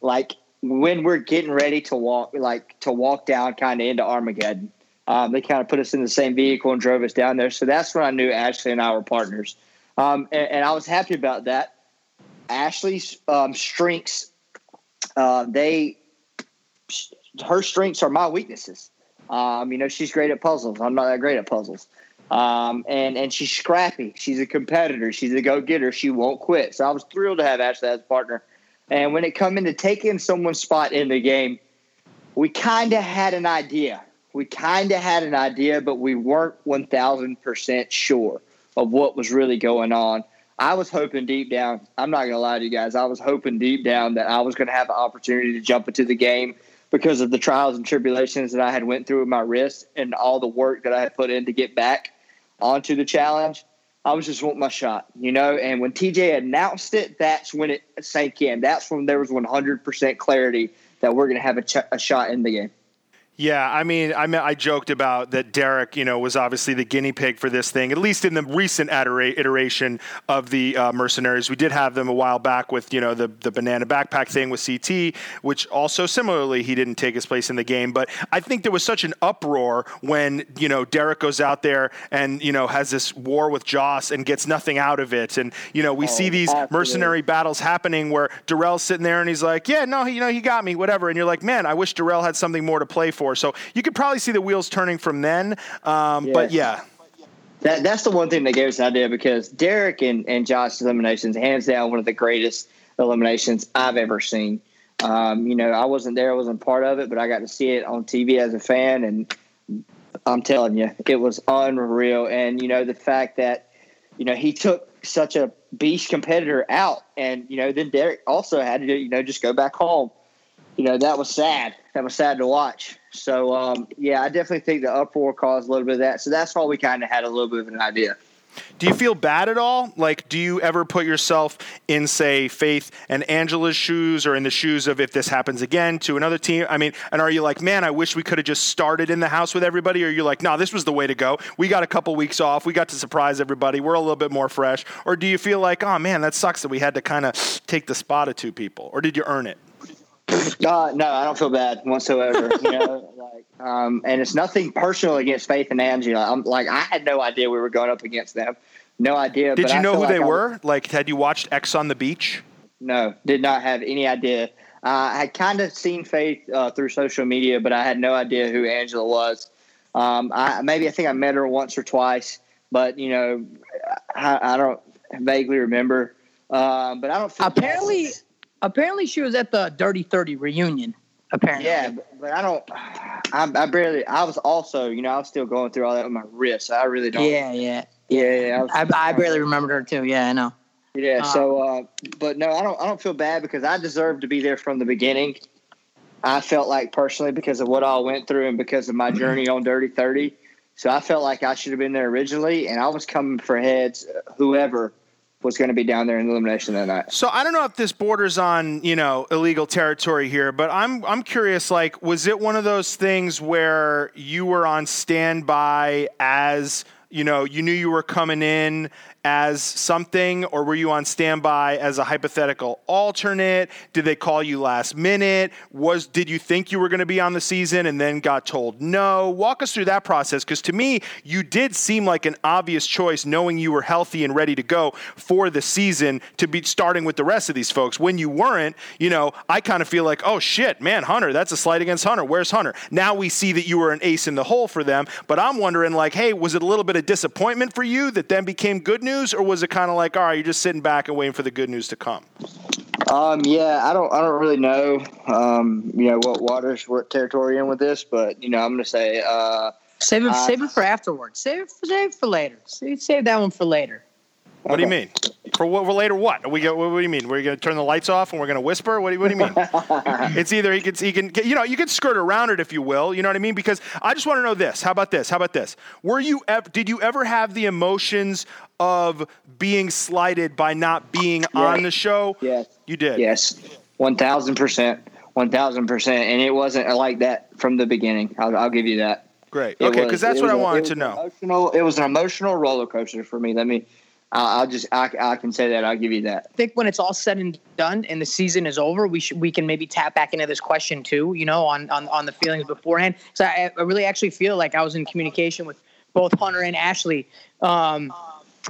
Speaker 4: like when we're getting ready to walk, like to walk down kind of into Armageddon. Um, they kind of put us in the same vehicle and drove us down there. So that's when I knew Ashley and I were partners, um, and, and I was happy about that. Ashley's um, strengths, uh, they, her strengths are my weaknesses. Um, you know, she's great at puzzles. I'm not that great at puzzles. Um, and and she's scrappy. She's a competitor. She's a go getter. She won't quit. So I was thrilled to have Ashley as a partner. And when it come into taking someone's spot in the game, we kind of had an idea. We kind of had an idea, but we weren't one thousand percent sure of what was really going on. I was hoping deep down. I'm not gonna lie to you guys. I was hoping deep down that I was gonna have an opportunity to jump into the game because of the trials and tribulations that I had went through with my wrist and all the work that I had put in to get back onto the challenge. I was just wanting my shot, you know. And when TJ announced it, that's when it sank in. That's when there was 100% clarity that we're going to have a, ch- a shot in the game.
Speaker 1: Yeah, I mean, I mean, I joked about that. Derrick, you know, was obviously the guinea pig for this thing, at least in the recent iteration of the uh, mercenaries. We did have them a while back with, you know, the the banana backpack thing with CT, which also similarly he didn't take his place in the game. But I think there was such an uproar when you know Derrick goes out there and you know has this war with Joss and gets nothing out of it, and you know we oh, see these absolutely. mercenary battles happening where Darrell's sitting there and he's like, yeah, no, he, you know, he got me, whatever, and you're like, man, I wish Darrell had something more to play for. So you could probably see the wheels turning from then. Um, yes. But yeah.
Speaker 4: That, that's the one thing that gave us an idea because Derrick and, and Josh's eliminations, hands down, one of the greatest eliminations I've ever seen. Um, you know, I wasn't there, I wasn't part of it, but I got to see it on TV as a fan, and I'm telling you, it was unreal. And you know, the fact that you know he took such a beast competitor out, and you know, then Derrick also had to you know just go back home you know that was sad. That was sad to watch. So um, yeah, I definitely think the uproar caused a little bit of that. So that's why we kind of had a little bit of an idea.
Speaker 1: Do you feel bad at all? Like, do you ever put yourself in, say, Faith and Angela's shoes or in the shoes of if this happens again to another team? I mean, and are you like, man, I wish we could have just started in the house with everybody? Or are you're like, no, this was the way to go. We got a couple weeks off. We got to surprise everybody. We're a little bit more fresh. Or do you feel like, oh, man, that sucks that we had to kind of take the spot of two people? Or did you earn it? [CLEARS THROAT]
Speaker 4: Uh, no, I don't feel bad whatsoever. you know, [LAUGHS] like, um, and it's nothing personal against Faith and Angela. I'm like, I had no idea we were going up against them. No idea.
Speaker 1: Did you know who
Speaker 4: like
Speaker 1: they were? like, had you watched Ex on the Beach?
Speaker 4: No, did not have any idea. Uh, I had kind of seen Faith uh, through social media, but I had no idea who Angela was. Um, I maybe I think I met her once or twice, but you know, I, I don't vaguely remember. Um, but I don't.
Speaker 2: Apparently, bad. Apparently, she was at the Dirty Thirty reunion. Apparently,
Speaker 4: yeah, but, but I don't. I, I, barely. I was also, you know, I was still going through all that with my wrist. So I really don't.
Speaker 2: Yeah, yeah,
Speaker 4: yeah. yeah I, was,
Speaker 2: I, I barely remembered her too. Yeah, I know.
Speaker 4: Yeah. Uh, so, uh, but no, I don't. I don't feel bad because I deserve to be there from the beginning. I felt like personally because of what I went through and because of my [LAUGHS] journey on Dirty Thirty. So I felt like I should have been there originally, and I was coming for heads, whoever was going to be down there in elimination that night.
Speaker 1: So I don't know if this borders on you know illegal territory here, but I'm I'm curious. Like, was it one of those things where you were on standby as you know you knew you were coming in as something, or were you on standby as a hypothetical alternate? Did they call you last minute? Was did you think you were going to be on the season and then got told no? Walk us through that process because to me, you did seem like an obvious choice, knowing you were healthy and ready to go for the season to be starting with the rest of these folks. When you weren't, you know, I kind of feel like, oh shit, man, Hunter, that's a slight against Hunter. Where's Hunter? Now we see that you were an ace in the hole for them, but I'm wondering, like, hey, was it a little bit of disappointment for you that then became good news? News, or was it kind of like, all right, you're just sitting back and waiting for the good news to come?
Speaker 4: Um, yeah, I don't, I don't really know, um, you know, what waters, what territory in with this, but you know, I'm going to say, uh,
Speaker 2: save it, I, save it for afterwards. Save it, for, save it for later. Save, save that one for later.
Speaker 1: What okay. do you mean? For what? Later? What? Are we go, what, do you mean? We're going to turn the lights off and we're going to whisper? What do, you, what do you mean? [LAUGHS] it's either he can, he can, you know, you can skirt around it if you will. You know what I mean? Because I just want to know this. How about this? How about this? Were you? Ev- did you ever have the emotions of being slighted by not being on the show?
Speaker 4: Yes,
Speaker 1: you did.
Speaker 4: Yes, one thousand percent, one thousand percent, and it wasn't like that from the beginning. I'll, I'll give you that.
Speaker 1: Great. It okay, because that's what I wanted to know.
Speaker 4: Emotional. It was an emotional roller coaster for me. Let me I'll just I, I can say that I'll give you that.
Speaker 2: I think when it's all said and done and the season is over, we should we can maybe tap back into this question too. You know, on on, on the feelings beforehand. So I, I really actually feel like I was in communication with both Hunter and Ashley um,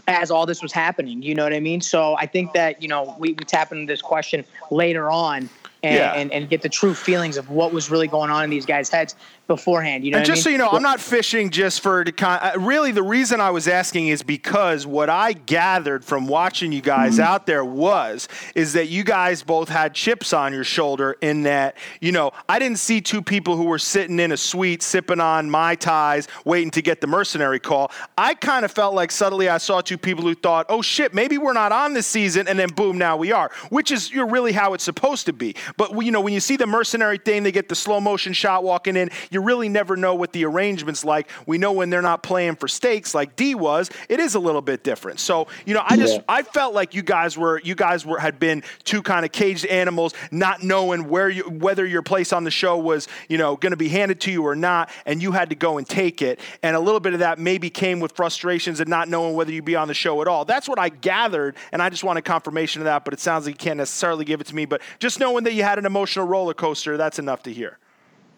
Speaker 2: as all this was happening. You know what I mean? So I think that you know we, we tap into this question later on and, yeah. and, and get the true feelings of what was really going on in these guys' heads beforehand. You know,
Speaker 1: and just
Speaker 2: I mean?
Speaker 1: so you know, I'm not fishing just for to con- uh, really the reason I was asking is because what I gathered from watching you guys mm-hmm. out there was is that you guys both had chips on your shoulder in that you know I didn't see two people who were sitting in a suite sipping on mai tais waiting to get the mercenary call. I kind of felt like subtly I saw two people who thought, oh shit, maybe we're not on this season, and then boom, now we are, which is you're really how it's supposed to be. But you know, when you see the mercenary thing, they get the slow motion shot walking in. You really never know what the arrangement's like. We know when they're not playing for stakes like D was, it is a little bit different. So you know, I just yeah. I felt like you guys were you guys were had been two kind of caged animals, not knowing where you whether your place on the show was you know going to be handed to you or not, and you had to go and take it. And a little bit of that maybe came with frustrations and not knowing whether you'd be on the show at all. That's what I gathered, and I just wanted confirmation of that. But it sounds like you can't necessarily give it to me. But just knowing that you had an emotional roller coaster, that's enough to hear.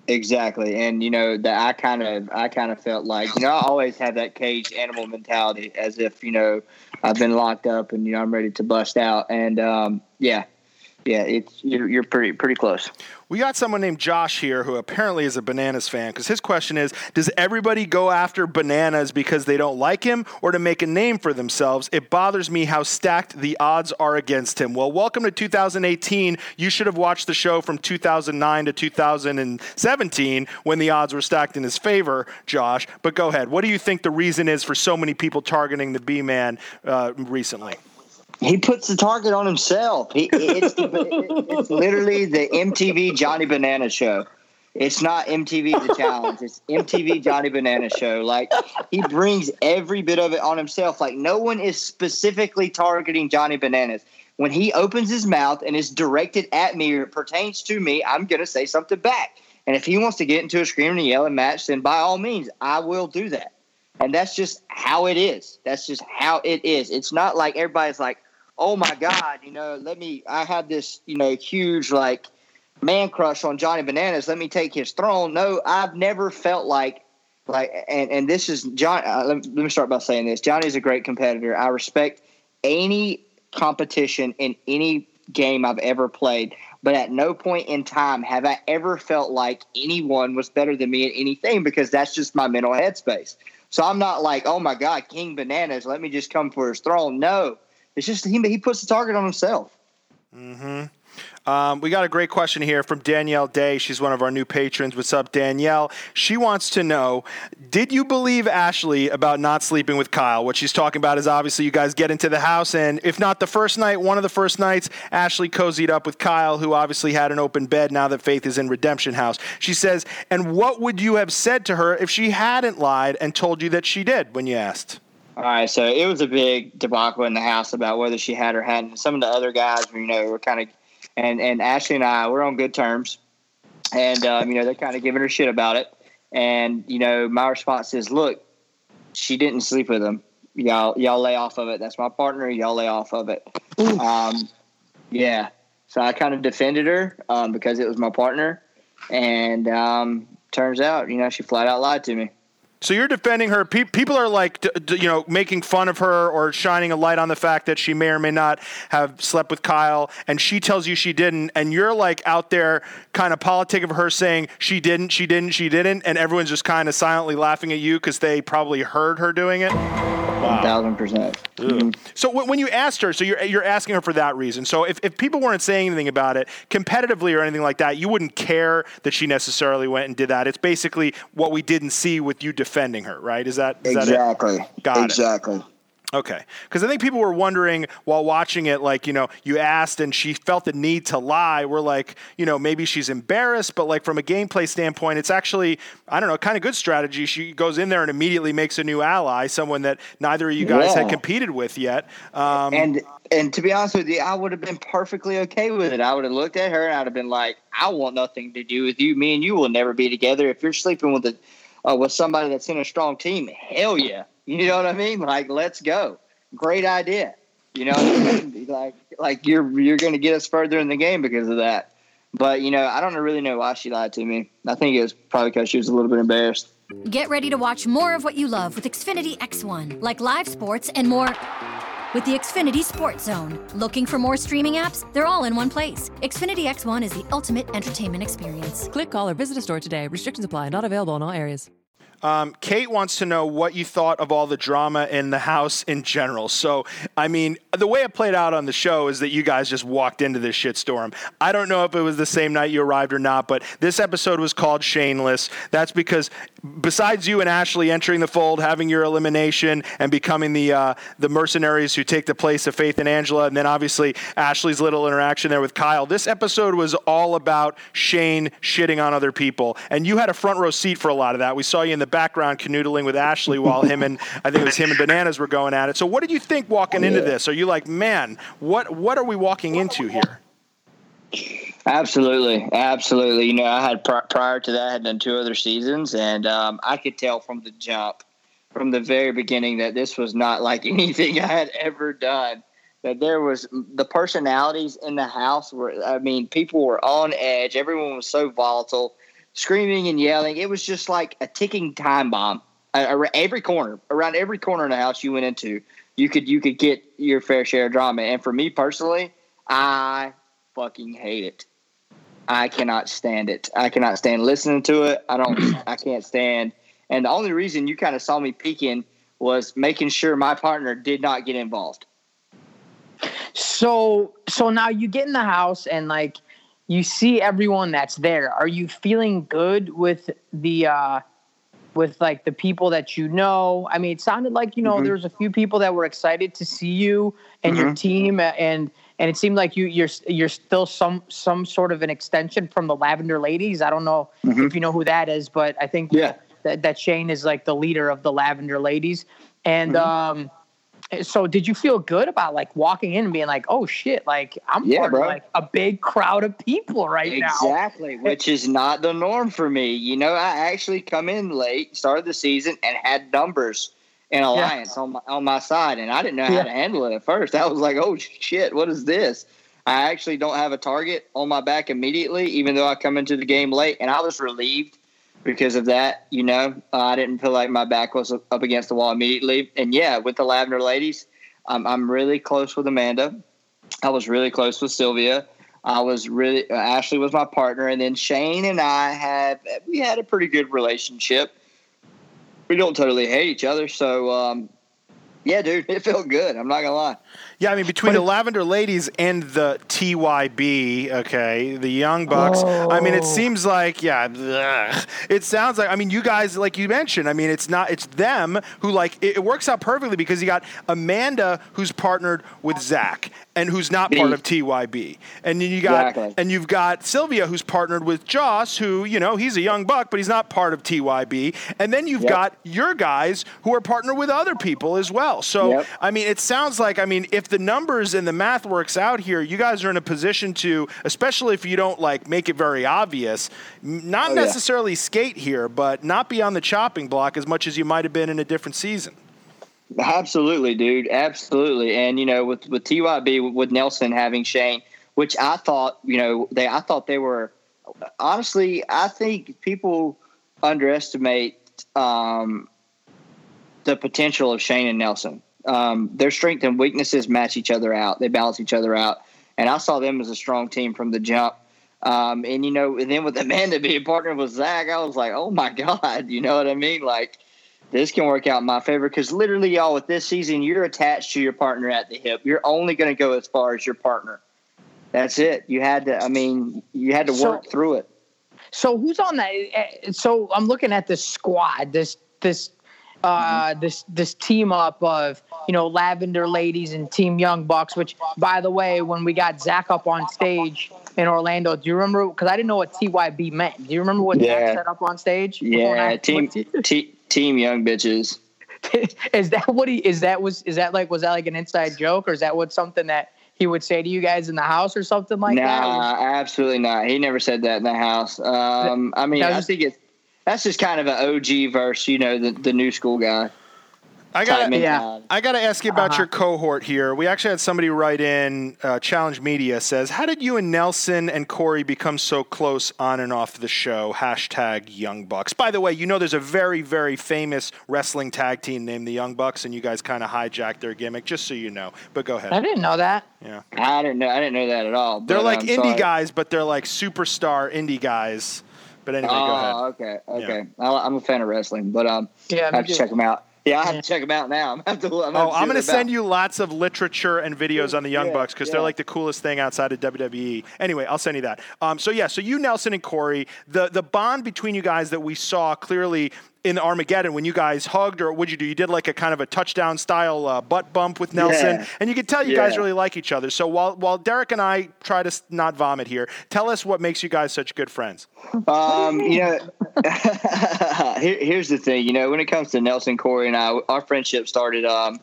Speaker 4: Exactly, and you know that I kind of I kind of felt like you know I always have that caged animal mentality, as if you know I've been locked up and you know I'm ready to bust out, and um, yeah, yeah, it's you're, you're pretty pretty close.
Speaker 1: We got someone named Josh here who apparently is a bananas fan because his question is Does everybody go after bananas because they don't like him or to make a name for themselves? It bothers me how stacked the odds are against him. Well, welcome to 2018. You should have watched the show from 2009 to 2017 when the odds were stacked in his favor, Josh. But go ahead. What do you think the reason is for so many people targeting the B man uh, recently?
Speaker 4: He puts the target on himself. He, it's, it's literally the MTV Johnny Banana show. It's not MTV The Challenge. It's MTV Johnny Banana Show. Like he brings every bit of it on himself. Like no one is specifically targeting Johnny Bananas. When he opens his mouth and is directed at me or it pertains to me, I'm gonna say something back. And if he wants to get into a screaming and yelling match, then by all means, I will do that. And that's just how it is. That's just how it is. It's not like everybody's like, oh my God, you know, let me, I had this, you know, huge like man crush on Johnny Bananas. Let me take his throne. No, I've never felt like, like, and, and this is John. Uh, let, let me start by saying this Johnny's a great competitor. I respect any competition in any game I've ever played. But at no point in time have I ever felt like anyone was better than me at anything because that's just my mental headspace. So I'm not like, oh my God, King Bananas, let me just come for his throne. No, it's just he he puts the target on himself.
Speaker 1: Mm-hmm. Um, we got a great question here from Danielle Day. She's one of our new patrons. What's up, Danielle? She wants to know Did you believe Ashley about not sleeping with Kyle? What she's talking about is obviously you guys get into the house, and if not the first night, one of the first nights, Ashley cozied up with Kyle, who obviously had an open bed now that Faith is in Redemption House. She says, And what would you have said to her if she hadn't lied and told you that she did when you asked?
Speaker 4: All right, so it was a big debacle in the house about whether she had or hadn't. Some of the other guys, you know, were kind of, and and Ashley and I, we're on good terms, and um, you know, they're kind of giving her shit about it. And you know, my response is, look, she didn't sleep with him. Y'all, y'all lay off of it. That's my partner. Y'all lay off of it. Um, yeah. So I kind of defended her um, because it was my partner, and um, turns out, you know, she flat out lied to me.
Speaker 1: So you're defending her. Pe- people are like, d- d- you know, making fun of her or shining a light on the fact that she may or may not have slept with Kyle, and she tells you she didn't, and you're like out there, kind of politic of her saying she didn't, she didn't, she didn't, and everyone's just kind of silently laughing at you because they probably heard her doing it.
Speaker 4: One thousand percent. Mm-hmm.
Speaker 1: So when you asked her, so you're you're asking her for that reason. So if, if people weren't saying anything about it competitively or anything like that, you wouldn't care that she necessarily went and did that. It's basically what we didn't see with you defending her, right? Is that is
Speaker 4: exactly
Speaker 1: that it? Got
Speaker 4: exactly.
Speaker 1: It. Okay. Because I think people were wondering while watching it, like, you know, you asked and she felt the need to lie. We're like, you know, maybe she's embarrassed, but like from a gameplay standpoint, it's actually, I don't know, kind of good strategy. She goes in there and immediately makes a new ally, someone that neither of you guys yeah. had competed with yet.
Speaker 4: Um, and and to be honest with you, I would have been perfectly okay with it. I would have looked at her and I'd have been like, I want nothing to do with you. Me and you will never be together. If you're sleeping with a uh, with somebody that's in a strong team, hell yeah. You know what I mean? Like, let's go. Great idea. You know, I mean? like like you're you're going to get us further in the game because of that. But you know, I don't really know why she lied to me. I think it was probably because she was a little bit embarrassed.
Speaker 5: Get ready to watch more of what you love with Xfinity X1, like live sports and more. With the Xfinity Sports Zone. Looking for more streaming apps? They're all in one place. Xfinity X1 is the ultimate entertainment experience.
Speaker 6: Click, call, or visit a store today. Restrictions apply. Not available in all areas.
Speaker 1: Um, Kate wants to know what you thought of all the drama in the house in general. So, I mean, the way it played out on the show is that you guys just walked into this shitstorm. I don't know if it was the same night you arrived or not, but this episode was called Shameless. That's because besides you and Ashley entering the fold, having your elimination, and becoming the uh, the mercenaries who take the place of Faith and Angela, and then obviously Ashley's little interaction there with Kyle. This episode was all about Shane shitting on other people, and you had a front row seat for a lot of that. We saw you in the background canoodling with Ashley while him and I think it was him and Bananas were going at it. So, what did you think walking into this? Are you like, man, what what are we walking into here?
Speaker 4: Absolutely, absolutely. You know, I had prior to that, I had done two other seasons, and um, I could tell from the jump, from the very beginning, that this was not like [LAUGHS] anything I had ever done. That there was the personalities in the house were. I mean, people were on edge. Everyone was so volatile, screaming and yelling. It was just like a ticking time bomb. every corner, around every corner in the house you went into, you could you could get your fair share of drama. And for me personally, I fucking hate it. I cannot stand it. I cannot stand listening to it. I don't. [CLEARS THROAT] I can't stand. And the only reason you kind of saw me peeking was making sure my partner did not get involved.
Speaker 2: So, so now you get in the house and like you see everyone that's there. Are you feeling good with the uh with like the people that you know? I mean, it sounded like you know mm-hmm. there was a few people that were excited to see you and mm-hmm. your team and and it seemed like you you're you're still some some sort of an extension from the Lavender Ladies. I don't know mm-hmm. if you know who that is, but I think
Speaker 4: yeah.
Speaker 2: that, that Shane is like the leader of the Lavender Ladies. And mm-hmm. um, so did you feel good about like walking in and being like, oh shit, like I'm
Speaker 4: yeah, part
Speaker 2: of like a big crowd of people right
Speaker 4: exactly, now. Exactly, which is not the norm for me. You know, I actually come in late, started the season, and had numbers an alliance yeah. on my on my side, and I didn't know how yeah. to handle it at first. I was like, "Oh shit, what is this?" I actually don't have a target on my back immediately, even though I come into the game late, and I was relieved because of that. You know, I didn't feel like my back was up against the wall immediately. And yeah, with the Lavender Ladies, um, I'm really close with Amanda. I was really close with Sylvia. I was really uh, Ashley was my partner, and then Shane and I had we had a pretty good relationship we don't totally hate each other. So, um, yeah, dude, [LAUGHS] it felt good. I'm not gonna lie.
Speaker 1: Yeah, I mean between the Lavender Ladies and the TYB, okay, the Young Bucks. Oh. I mean, it oh. seems like yeah, ugh. it sounds like. I mean, you guys, like you mentioned, I mean, it's not it's them who like it, it works out perfectly because you got Amanda who's partnered with Zach and who's not part of TYB, and then you got exactly. and you've got Sylvia who's partnered with Joss, who you know he's a young buck, but he's not part of TYB, and then you've yep. got your guys who are partnered with other people as well. So yep. I mean, it sounds like I mean if the numbers and the math works out here, you guys are in a position to, especially if you don't like make it very obvious, not oh, necessarily yeah. skate here, but not be on the chopping block as much as you might have been in a different season.
Speaker 4: Absolutely, dude. Absolutely. And you know, with with TYB with Nelson having Shane, which I thought, you know, they I thought they were honestly, I think people underestimate um, the potential of Shane and Nelson um, their strength and weaknesses match each other out. They balance each other out. And I saw them as a strong team from the jump. Um, and, you know, and then with [LAUGHS] Amanda being partnered with Zach, I was like, oh my [LAUGHS] God, you know what I mean? Like, this can work out in my favor because literally, y'all, with this season, you're attached to your partner at the hip. You're only going to go as far as your partner. That's it. You had to, I mean, you had to work so, through it.
Speaker 2: So who's on that? Eh, so I'm looking at this squad, this, this uh, this this team up of you know Lavender Ladies and Team Young Bucks. Which, by the way, when we got Zach up on stage in Orlando, do you remember? Because I didn't know what TYB meant. Do you remember what yeah. Zach set up on stage?
Speaker 4: Yeah, team [LAUGHS] t- Team Young Bitches. [LAUGHS]
Speaker 2: is that what he is? That was is that like was that like an inside joke or is that what something that he would say to you guys in the house or something like
Speaker 4: nah,
Speaker 2: that?
Speaker 4: Nah, absolutely not. He never said that in the house. Um, I mean, I think it's that's just kind of an OG verse, you know, the, the new school guy.
Speaker 1: I got yeah. I got to ask you about uh-huh. your cohort here. We actually had somebody write in. Uh, Challenge Media says, "How did you and Nelson and Corey become so close on and off the show?" Hashtag Young Bucks. By the way, you know there's a very very famous wrestling tag team named the Young Bucks, and you guys kind of hijacked their gimmick, just so you know. But go ahead.
Speaker 2: I didn't know that.
Speaker 1: Yeah,
Speaker 4: I didn't know. I didn't know that at all.
Speaker 1: They're like I'm indie sorry. guys, but they're like superstar indie guys but anyway, oh, go ahead.
Speaker 4: Okay, okay. Yeah. I'm a fan of wrestling, but um, yeah, I have to check them out. Yeah, I have to check them out now. [LAUGHS] I'm have to. I'm
Speaker 1: oh, I'm going to send you lots of literature and videos on the Young yeah, Bucks because yeah. they're like the coolest thing outside of WWE. Anyway, I'll send you that. Um, so yeah, so you Nelson and Corey, the the bond between you guys that we saw clearly in Armageddon when you guys hugged, or what'd you do? You did like a kind of a touchdown style uh, butt bump with Nelson,
Speaker 4: Yeah.
Speaker 1: and you could tell you guys really like each other. So while while Derrick and I try to not vomit here, tell us what makes you guys such good friends.
Speaker 4: Um, you know, [LAUGHS] here, here's the thing. You know, when it comes to Nelson, Corey, and I, our friendship started. Um,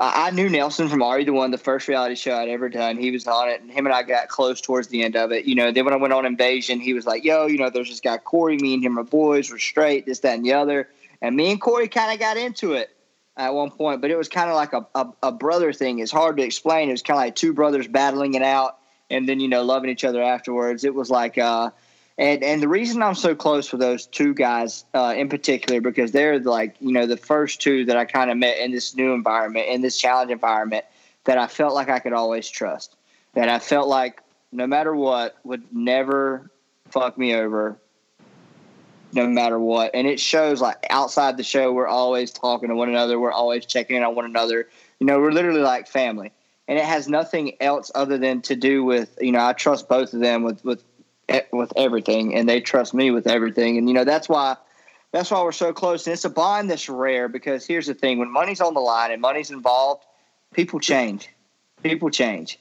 Speaker 4: I, knew Nelson from Are You the One, the first reality show I'd ever done. He was on it, and him and I got close towards the end of it. You know, then when I went on Invasion, he was like, "Yo, you know, there's this guy Corey. Me and him are boys. We're straight. This, that, and the other." And me and Corey kind of got into it at one point, but it was kind of like a, a, a brother thing. It's hard to explain. It was kind of like two brothers battling it out, and then you know, loving each other afterwards. It was like. uh and and the reason I'm so close with those two guys uh, in particular because they're like you know the first two that I kind of met in this new environment in this challenge environment that I felt like I could always trust. That I felt like no matter what would never fuck me over no matter what. And it shows like outside the show we're always talking to one another we're always checking in on one another. You know we're literally like family. And it has nothing else other than to do with you know I trust both of them with with with everything and they trust me with everything and you know that's why that's why we're so close and it's a bond that's rare because here's the thing when money's on the line and money's involved people change people change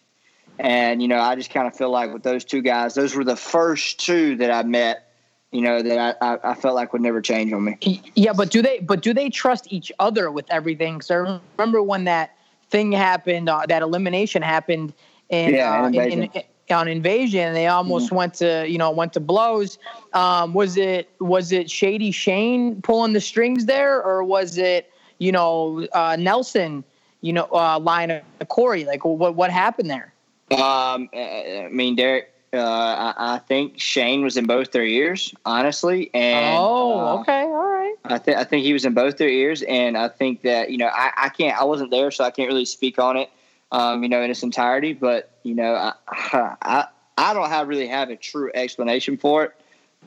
Speaker 4: and you know i just kind of feel like with those two guys those were the first two that i met you know that i, I, I felt like would never change on me
Speaker 2: Yeah, but do they? But do they trust each other with everything? Because I remember when that thing happened, uh, that elimination happened in,
Speaker 4: Yeah,
Speaker 2: uh,
Speaker 4: in
Speaker 2: in, on Invasion. They almost went to you know went to blows. Um, was it was it Shady Shane pulling the strings there, or was it you know uh, Nelson? You know, uh, line of Corey. Like, what what happened there?
Speaker 4: Um, I I mean, Derrick. Uh, I, I think Shane was in both their ears, honestly, and
Speaker 2: oh,
Speaker 4: uh,
Speaker 2: okay, all right.
Speaker 4: I think I think he was in both their ears, and I think that you know I, I can't I wasn't there, so I can't really speak on it, um, you know, in its entirety. But you know, I [LAUGHS] I, I don't have really have a true explanation for it,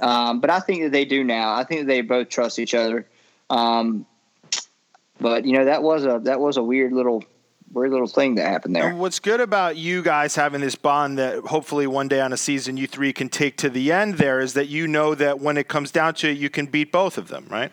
Speaker 4: um, but I think that they do now. I think they both trust each other. Um, but you know, that was a that was a weird little weird little thing that happened there.
Speaker 1: And what's good about you guys having this bond that hopefully one day on a season you three can take to the end there is that you know that when it comes down to it, you can beat both of them, right?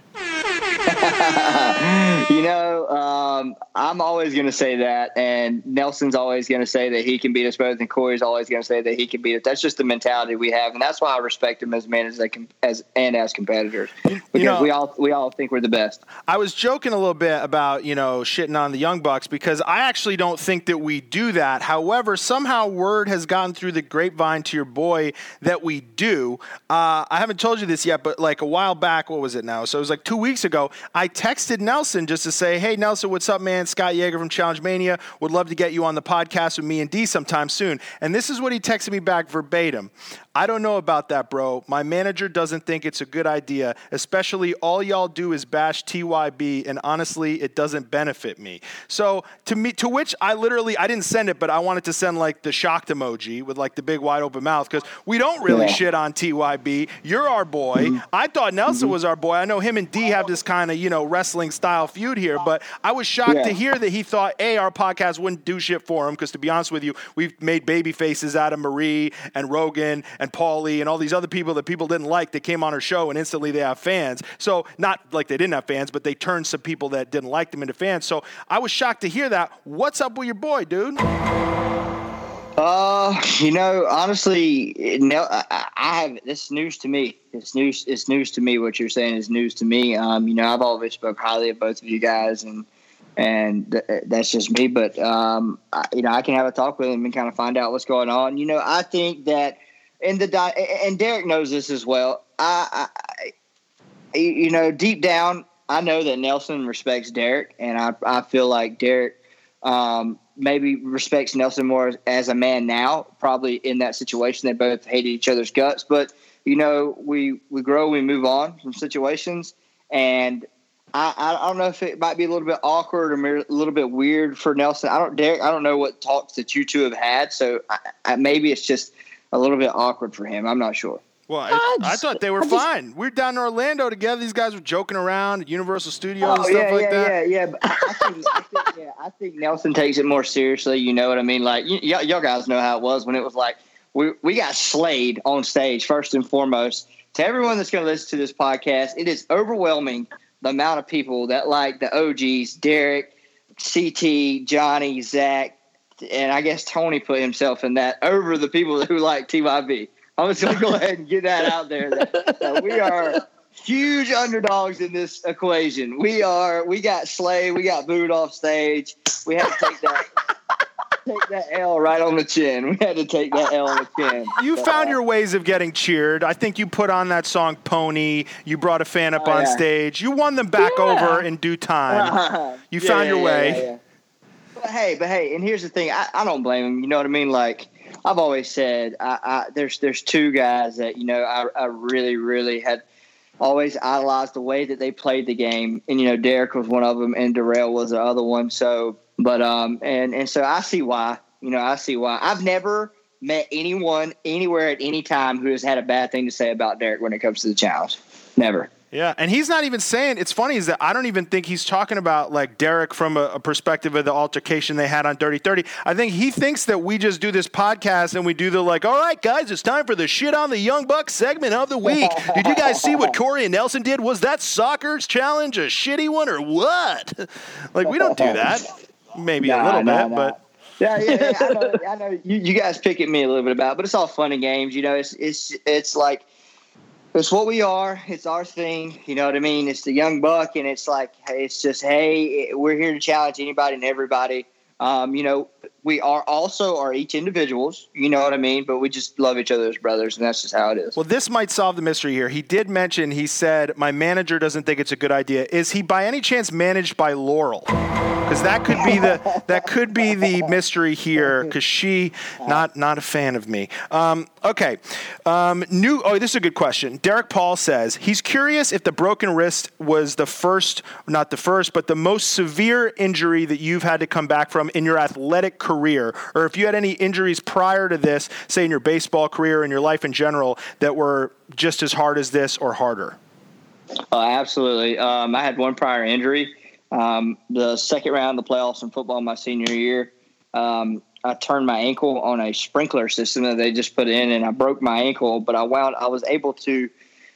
Speaker 1: [LAUGHS]
Speaker 4: you know, um, I'm always going to say that, and Nelson's always going to say that he can beat us both, and Corey's always going to say that he can beat us. That's just the mentality we have, and that's why I respect him as men as they can, as and as competitors, because
Speaker 1: know-
Speaker 4: we all we all think we're the best.
Speaker 1: I was joking a little bit about, you know, shitting on the Young Bucks because I actually don't think that we do that. However, somehow word has gotten through the grapevine to your boy that we do. Uh, I haven't told you this yet, but like a while back, what was it now? So it was like two weeks ago, I texted Nelson just to say, hey, Nelson, what's up, man? Scott Yager from Challenge Mania. Would love to get you on the podcast with me and D sometime soon. And this is what he texted me back verbatim. I don't know about that, bro. My manager doesn't think it's a good idea, especially all y'all do is bash TYB, and honestly, it doesn't benefit me. So to me, to which I literally I didn't send it, but I wanted to send like the shocked emoji with like the big wide open mouth because we don't really
Speaker 4: Yeah.
Speaker 1: shit on TYB. You're our boy. Mm-hmm. I thought Nelson mm-hmm. was our boy. I know him and D have this kind of you know wrestling style feud here, but I was shocked
Speaker 4: Yeah.
Speaker 1: to hear that he thought a our podcast wouldn't do shit for him because to be honest with you, we've made baby faces out of Marie and Rogan and Paulie and all these other people that people didn't like that came on our show and instantly they have fans. So not like they didn't have fans, but they turned some people that didn't like them into fans. So I was shocked to hear that. What's up with your boy, dude?
Speaker 4: Uh, you know, honestly, no, I, I have this news to me. It's news. It's news to me. What you're saying is news to me. Um, you know, I've always spoke highly of both of you guys, and and th- that's just me. But um, I, you know, I can have a talk with him and kind of find out what's going on. You know, I think that in the di- and Derrick knows this as well. I, I you know, deep down, I know that Nelson respects Derrick, and I I feel like Derrick um, maybe respects Nelson more as, a man now. Probably in that situation, they both hated each other's guts. But you know, we we grow, we move on from situations, and I, I don't know if it might be a little bit awkward or a little bit weird for Nelson. I don't, Derrick. I don't know what talks that you two have had, so I, I, maybe it's just a little bit awkward for him. I'm not sure.
Speaker 1: Well, I,
Speaker 2: I
Speaker 1: I thought they were
Speaker 2: just-
Speaker 1: fine. We are down in Orlando together. These guys were joking around at Universal Studios and
Speaker 4: Oh
Speaker 1: stuff
Speaker 4: yeah,
Speaker 1: like
Speaker 4: yeah,
Speaker 1: that.
Speaker 4: yeah, yeah. But I think, I think, yeah, I think Nelson takes it more seriously. You know what I mean? Like, y- y- y'all guys know how it was when it was like we we got slayed on stage first and foremost to everyone that's going to listen to this podcast, it is overwhelming the amount of people that like the OGs, Derrick, CT, Johnny, Zach, and I guess Tony put himself in that over the people who like TYB. I'm just going to go [LAUGHS] ahead and get that out there that, that we are huge underdogs in this equation. We are. We got Slay. We got booed off stage. We had to take that. take that L right on the chin. We had to take that L on the chin.
Speaker 1: You
Speaker 4: But,
Speaker 1: found
Speaker 4: uh,
Speaker 1: your ways of getting cheered. I think you put on that song Pony. You brought a fan up
Speaker 4: Oh,
Speaker 1: on
Speaker 4: yeah.
Speaker 1: stage. You won them back
Speaker 2: Yeah.
Speaker 1: over in due time. [LAUGHS] You found your way.
Speaker 4: But hey, but hey, and here's the thing: I, I don't blame him. You know what I mean? Like I've always said, I, I, there's there's two guys that you know I, I really really had always idolized the way that they played the game, and you know Derrick was one of them, and Darrell was the other one. So, but um, and and so I see why. You know, I see why. I've never met anyone anywhere at any time who has had a bad thing to say about Derrick when it comes to the challenge. Never.
Speaker 1: Yeah, and he's not even saying. It's funny is that I don't even think he's talking about like Derrick from a, a perspective of the altercation they had on Dirty Thirty. I think he thinks that we just do this podcast and we do the like, all right, guys, it's time for the shit on the Young Bucks segment of the week. [LAUGHS] Did you guys see what Corey and Nelson did? Was that soccer's challenge a shitty one or what? [LAUGHS] like we don't do that. Maybe a little
Speaker 4: nah,
Speaker 1: bit,
Speaker 4: nah.
Speaker 1: but
Speaker 4: Yeah, yeah, yeah. I know, [LAUGHS] I know. You, you guys pick at me a little bit about, it, but it's all fun and games. You know, it's it's it's like it's what we are. It's our thing. You know what I mean? It's the young buck, and it's like it's just hey, we're here to challenge anybody and everybody. Um, you know, we are also are each individuals. You know what I mean? But we just love each other as brothers, and that's just how it is.
Speaker 1: Well, this might solve the mystery here. He did mention, he said, my manager doesn't think it's a good idea. Is he by any chance managed by Laurel? Because that could be the that could be the mystery here. Because she not not a fan of me. Um, okay, um, new. Oh, this is a good question. Derek Paul says he's curious if the broken wrist was the first, not the first, but the most severe injury that you've had to come back from in your athletic career, or if you had any injuries prior to this, say in your baseball career and your life in general, that were just as hard as this or harder.
Speaker 4: Uh, absolutely. Um, I had one prior injury. Um, the second round of the playoffs in football my senior year, um, I turned my ankle on a sprinkler system that they just put in, and I broke my ankle. But I wound. I was able to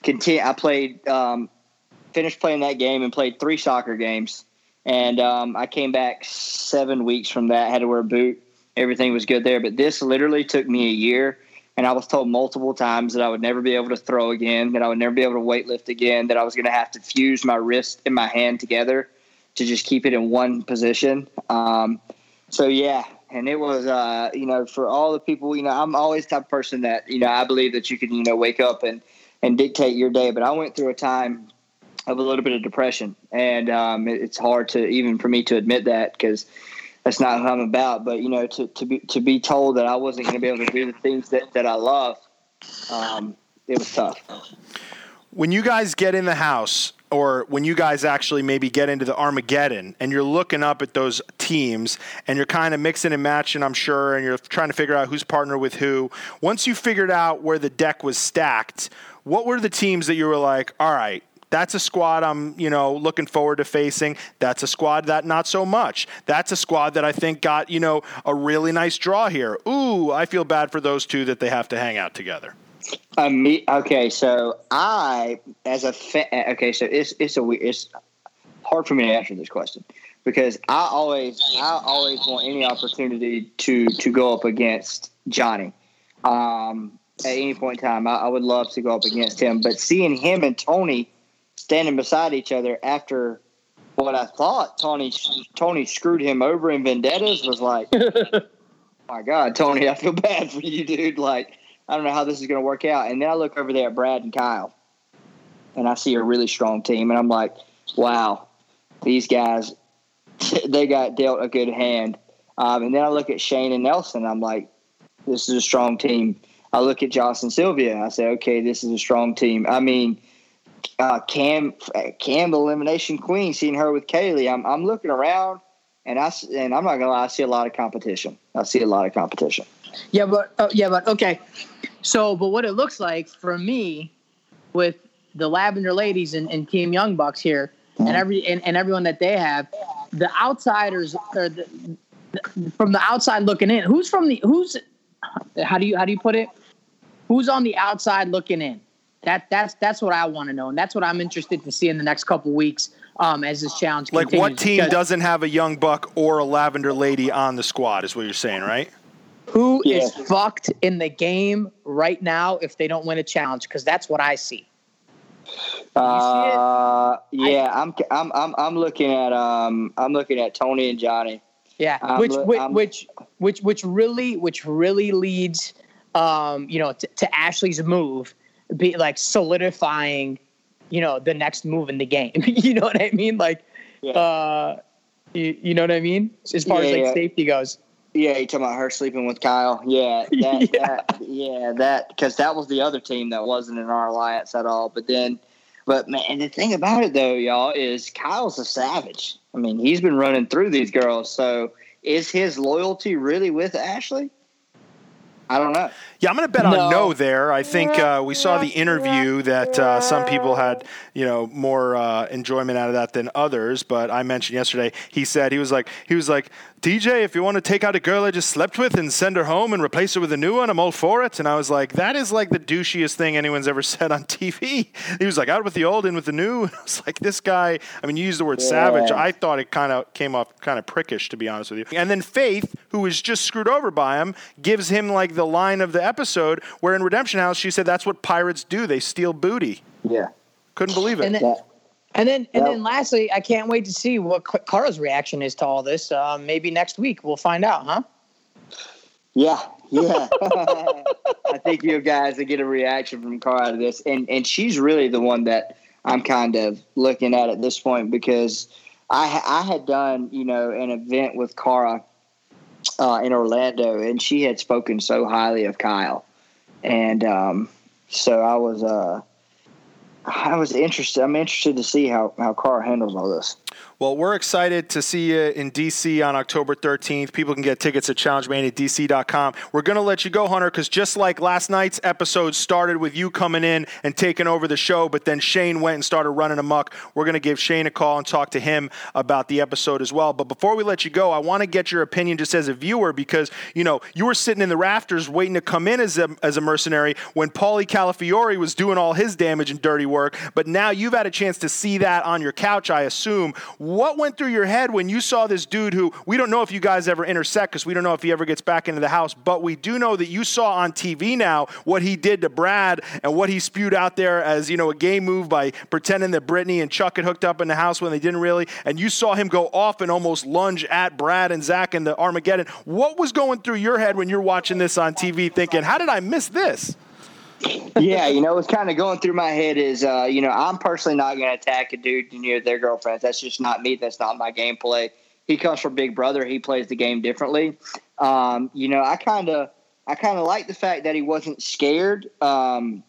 Speaker 4: continue. I played, um, finished playing that game, and played three soccer games. And um, I came back seven weeks from that. Had to wear a boot. Everything was good there. But this literally took me a year. And I was told multiple times that I would never be able to throw again, that I would never be able to weightlift again, that I was going to have to fuse my wrist and my hand together to just keep it in one position. Um, so yeah, and it was uh, you know for all the people you know I'm always type of person that you know I believe that you can you know wake up and and dictate your day, but I went through a time of a little bit of depression, and um, it, it's hard to even for me to admit that because that's not who I'm about. But you know, to, to be to be told that I wasn't going to be able to do the things that, that I love, um, it was tough.
Speaker 1: when you guys get in the house or when you guys actually maybe get into the Armageddon and you're looking up at those teams and you're kind of mixing and matching, I'm sure, and you're trying to figure out who's partnered with who. Once you figured out where the deck was stacked, what were the teams that you were like, all right, that's a squad I'm, you know, looking forward to facing. That's a squad that not so much. That's a squad that I think got, you know, a really nice draw here. Ooh, I feel bad for those two that they have to hang out together.
Speaker 4: Um, me, okay, so I, as a fa- okay, so it's it's a it's hard for me to answer this question because I always I always want any opportunity to to go up against Johnny. Um, at any point in time, I, I would love to go up against him, but seeing him and Tony standing beside each other after what I thought Tony Tony screwed him over in Vendettas was like, [LAUGHS] my God, Tony, I feel bad for you, dude. Like. I don't know how this is going to work out. And then I look over there at Brad and Kyle, and I see a really strong team, and I'm like, wow, these guys, [LAUGHS] they got dealt a good hand. Um, and then I look at Shane and Nelson, I'm like, this is a strong team. I look at and Sylvia, I say, okay, this is a strong team. I mean, uh, Cam, Cam, the elimination queen, seeing her with Kailah, I'm, I'm looking around, and I and I'm not gonna lie, I see a lot of competition. I see a lot of competition.
Speaker 2: Yeah, but uh, yeah, but okay. So, but what it looks like for me, with the Lavender Ladies and, and Team Young Bucks here, and every and, and everyone that they have, the outsiders or the, the, from the outside looking in. Who's from the who's? How do you how do you put it? Who's on the outside looking in? That that's that's what I want to know, and that's what I'm interested to see in the next couple weeks um, as this challenge.
Speaker 1: Like,
Speaker 2: continues.
Speaker 1: what team
Speaker 2: Because
Speaker 1: doesn't have a young buck or a lavender lady on the squad? Is what you're saying, right?
Speaker 2: Who is
Speaker 4: Yeah.
Speaker 2: fucked in the game right now if they don't win a challenge? Because that's what I see.
Speaker 4: Uh, yeah, I'm, I'm, I'm, I'm looking at, um, I'm looking at Tony and Johnny.
Speaker 2: Yeah,
Speaker 4: I'm
Speaker 2: which
Speaker 4: li-
Speaker 2: which,
Speaker 4: I'm-
Speaker 2: which which which really which really leads, um, you know, to, to Ashley's move, be like solidifying, you know, the next move in the game. [LAUGHS] you know what I mean? Like,
Speaker 4: Yeah.
Speaker 2: uh, you, you know what I mean? As far as like
Speaker 4: yeah.
Speaker 2: safety goes.
Speaker 4: Yeah, you talking about her sleeping with Kyle? Yeah, [LAUGHS] that,
Speaker 2: Yeah.
Speaker 4: that yeah, that because that was the other team that wasn't in our alliance at all. But then, but man, and the thing about it though, y'all, is Kyle's a savage. I mean, he's been running through these girls. So, is his loyalty really with Ashley? I don't know.
Speaker 1: Yeah, I'm going to bet on
Speaker 2: No.
Speaker 1: no there. I think uh, we saw the interview that uh, some people had, you know, more uh, enjoyment out of that than others. But I mentioned yesterday, he said he was like, he was like, DJ, if you want to take out a girl I just slept with and send her home and replace her with a new one, I'm all for it. And I was like, that is like the douchiest thing anyone's ever [LAUGHS] said on TV. He was like, out with the old, in with the new. And [LAUGHS] I was like, this guy. I mean, you used the word savage. I thought it kind of came off kind of prickish, to be honest with you. And then Faith, who was just screwed over by him, gives him like the line of the episode where in Redemption House she said that's what pirates do. They steal booty.
Speaker 4: Yeah.
Speaker 1: Couldn't believe it.
Speaker 2: And then,
Speaker 4: Yeah.
Speaker 2: and then, and then, lastly, I can't wait to see what Ka- Cara's reaction is to all this. Um, maybe next week we'll find out, huh?
Speaker 4: Yeah, yeah. [LAUGHS] [LAUGHS] I think you guys will get a reaction from Cara out of this, and and she's really the one that I'm kind of looking at at this point because I I had done you know an event with Cara uh, in Orlando, and she had spoken so highly of Kyle, and um, so I was uh I was interested. I'm interested to see how how Cara handles all this.
Speaker 1: Well, we're excited to see you in DC on October 13th. People can get tickets at challengemaniadc.com. We're going to let you go, Hunter, because just like last night's episode started with you coming in and taking over the show, but then Shane went and started running amok. We're going to give Shane a call and talk to him about the episode as well. But before we let you go, I want to get your opinion just as a viewer because, you know, you were sitting in the rafters waiting to come in as a, as a mercenary when Paulie Calafiore was doing all his damage and dirty work. But now you've had a chance to see that on your couch, I assume. What went through your head when you saw this dude who we don't know if you guys ever intersect because we don't know if he ever gets back into the house, but we do know that you saw on TV now what he did to Brad and what he spewed out there as, you know, a game move by pretending that Brittany and Chuck had hooked up in the house when they didn't really. And you saw him go off and almost lunge at Brad and Zach in the Armageddon. What was going through your head when you're watching this on TV thinking, how did I miss this?
Speaker 4: Yeah, you know, what's kind of going through my head is, uh, you know, I'm personally not going to attack a dude near their girlfriends. That's just not me. That's not my gameplay. He comes from Big Brother. He plays the game differently. Um, you know, I kind of, I kind of like the fact that he wasn't scared. Um,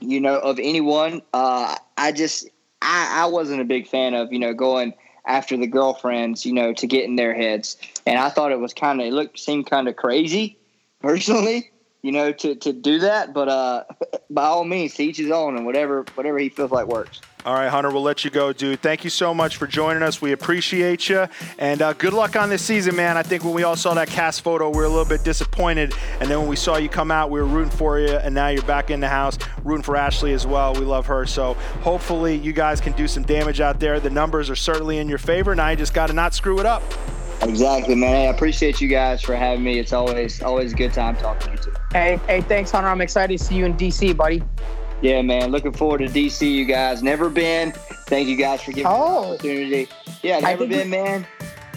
Speaker 4: you know, of anyone. Uh, I just, I, I wasn't a big fan of, you know, going after the girlfriends, you know, to get in their heads. And I thought it was kind of, it looked, seemed kind of crazy, personally you know, to, to do that. But uh, [LAUGHS] by all means, to each his own, and whatever whatever he feels like works.
Speaker 1: All right, Hunter, we'll let you go, dude. Thank you so much for joining us. We appreciate you. And uh, good luck on this season, man. I think when we all saw that cast photo, we were a little bit disappointed. And then when we saw you come out, we were rooting for you. And now you're back in the house, rooting for Ashley as well. We love her. So hopefully you guys can do some damage out there. The numbers are certainly in your favor. Now you just got to not screw it up.
Speaker 4: Exactly, man. Hey, I appreciate you guys for having me. It's always always a good time talking to you too.
Speaker 2: Hey, hey, thanks, Hunter. I'm excited to see you in DC, buddy.
Speaker 4: Yeah, man. Looking forward to DC. You guys never been. Thank you guys for giving me
Speaker 2: Oh.
Speaker 4: the opportunity. Yeah, never been, man.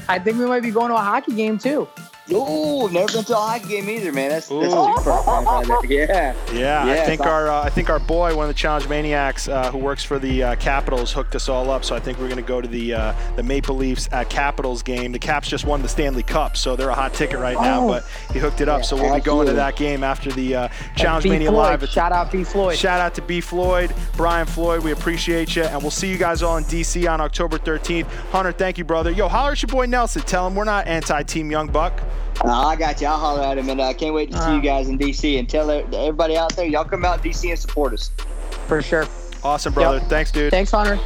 Speaker 2: I think we might be going to a hockey game too.
Speaker 4: Ooh, never been to a hockey game either, man. That's, that's
Speaker 1: Ooh.
Speaker 4: super fun right. [LAUGHS] Yeah.
Speaker 1: Yeah, I think
Speaker 4: I-
Speaker 1: our uh, I think our boy, one of the challenge maniacs, uh, who works for the uh, Capitals, hooked us all up. So I think we're going to go to the uh, the Maple Leafs at Capitals game. The Caps just won the Stanley Cup, so they're a hot ticket right now.
Speaker 2: Oh.
Speaker 1: But he hooked it up, so we'll be going to that game after the uh, Challenge
Speaker 2: B.
Speaker 1: Mania
Speaker 2: Floyd.
Speaker 1: live.
Speaker 2: Shout out B. Floyd.
Speaker 1: Shout out to B. Floyd, Brian Floyd. We appreciate you, and we'll see you guys all in DC on October 13th. Hunter, thank you, brother. Yo, holler at your boy Nelson. Tell him we're not anti-Team Young Buck.
Speaker 4: Uh, I got you. I'll holler at him, and I uh, can't wait to see
Speaker 2: Uh.
Speaker 4: you guys in DC. And tell everybody out there, y'all come out DC and support us.
Speaker 2: For sure.
Speaker 1: Awesome, brother.
Speaker 2: Yep.
Speaker 1: Thanks, dude.
Speaker 2: Thanks, Hunter.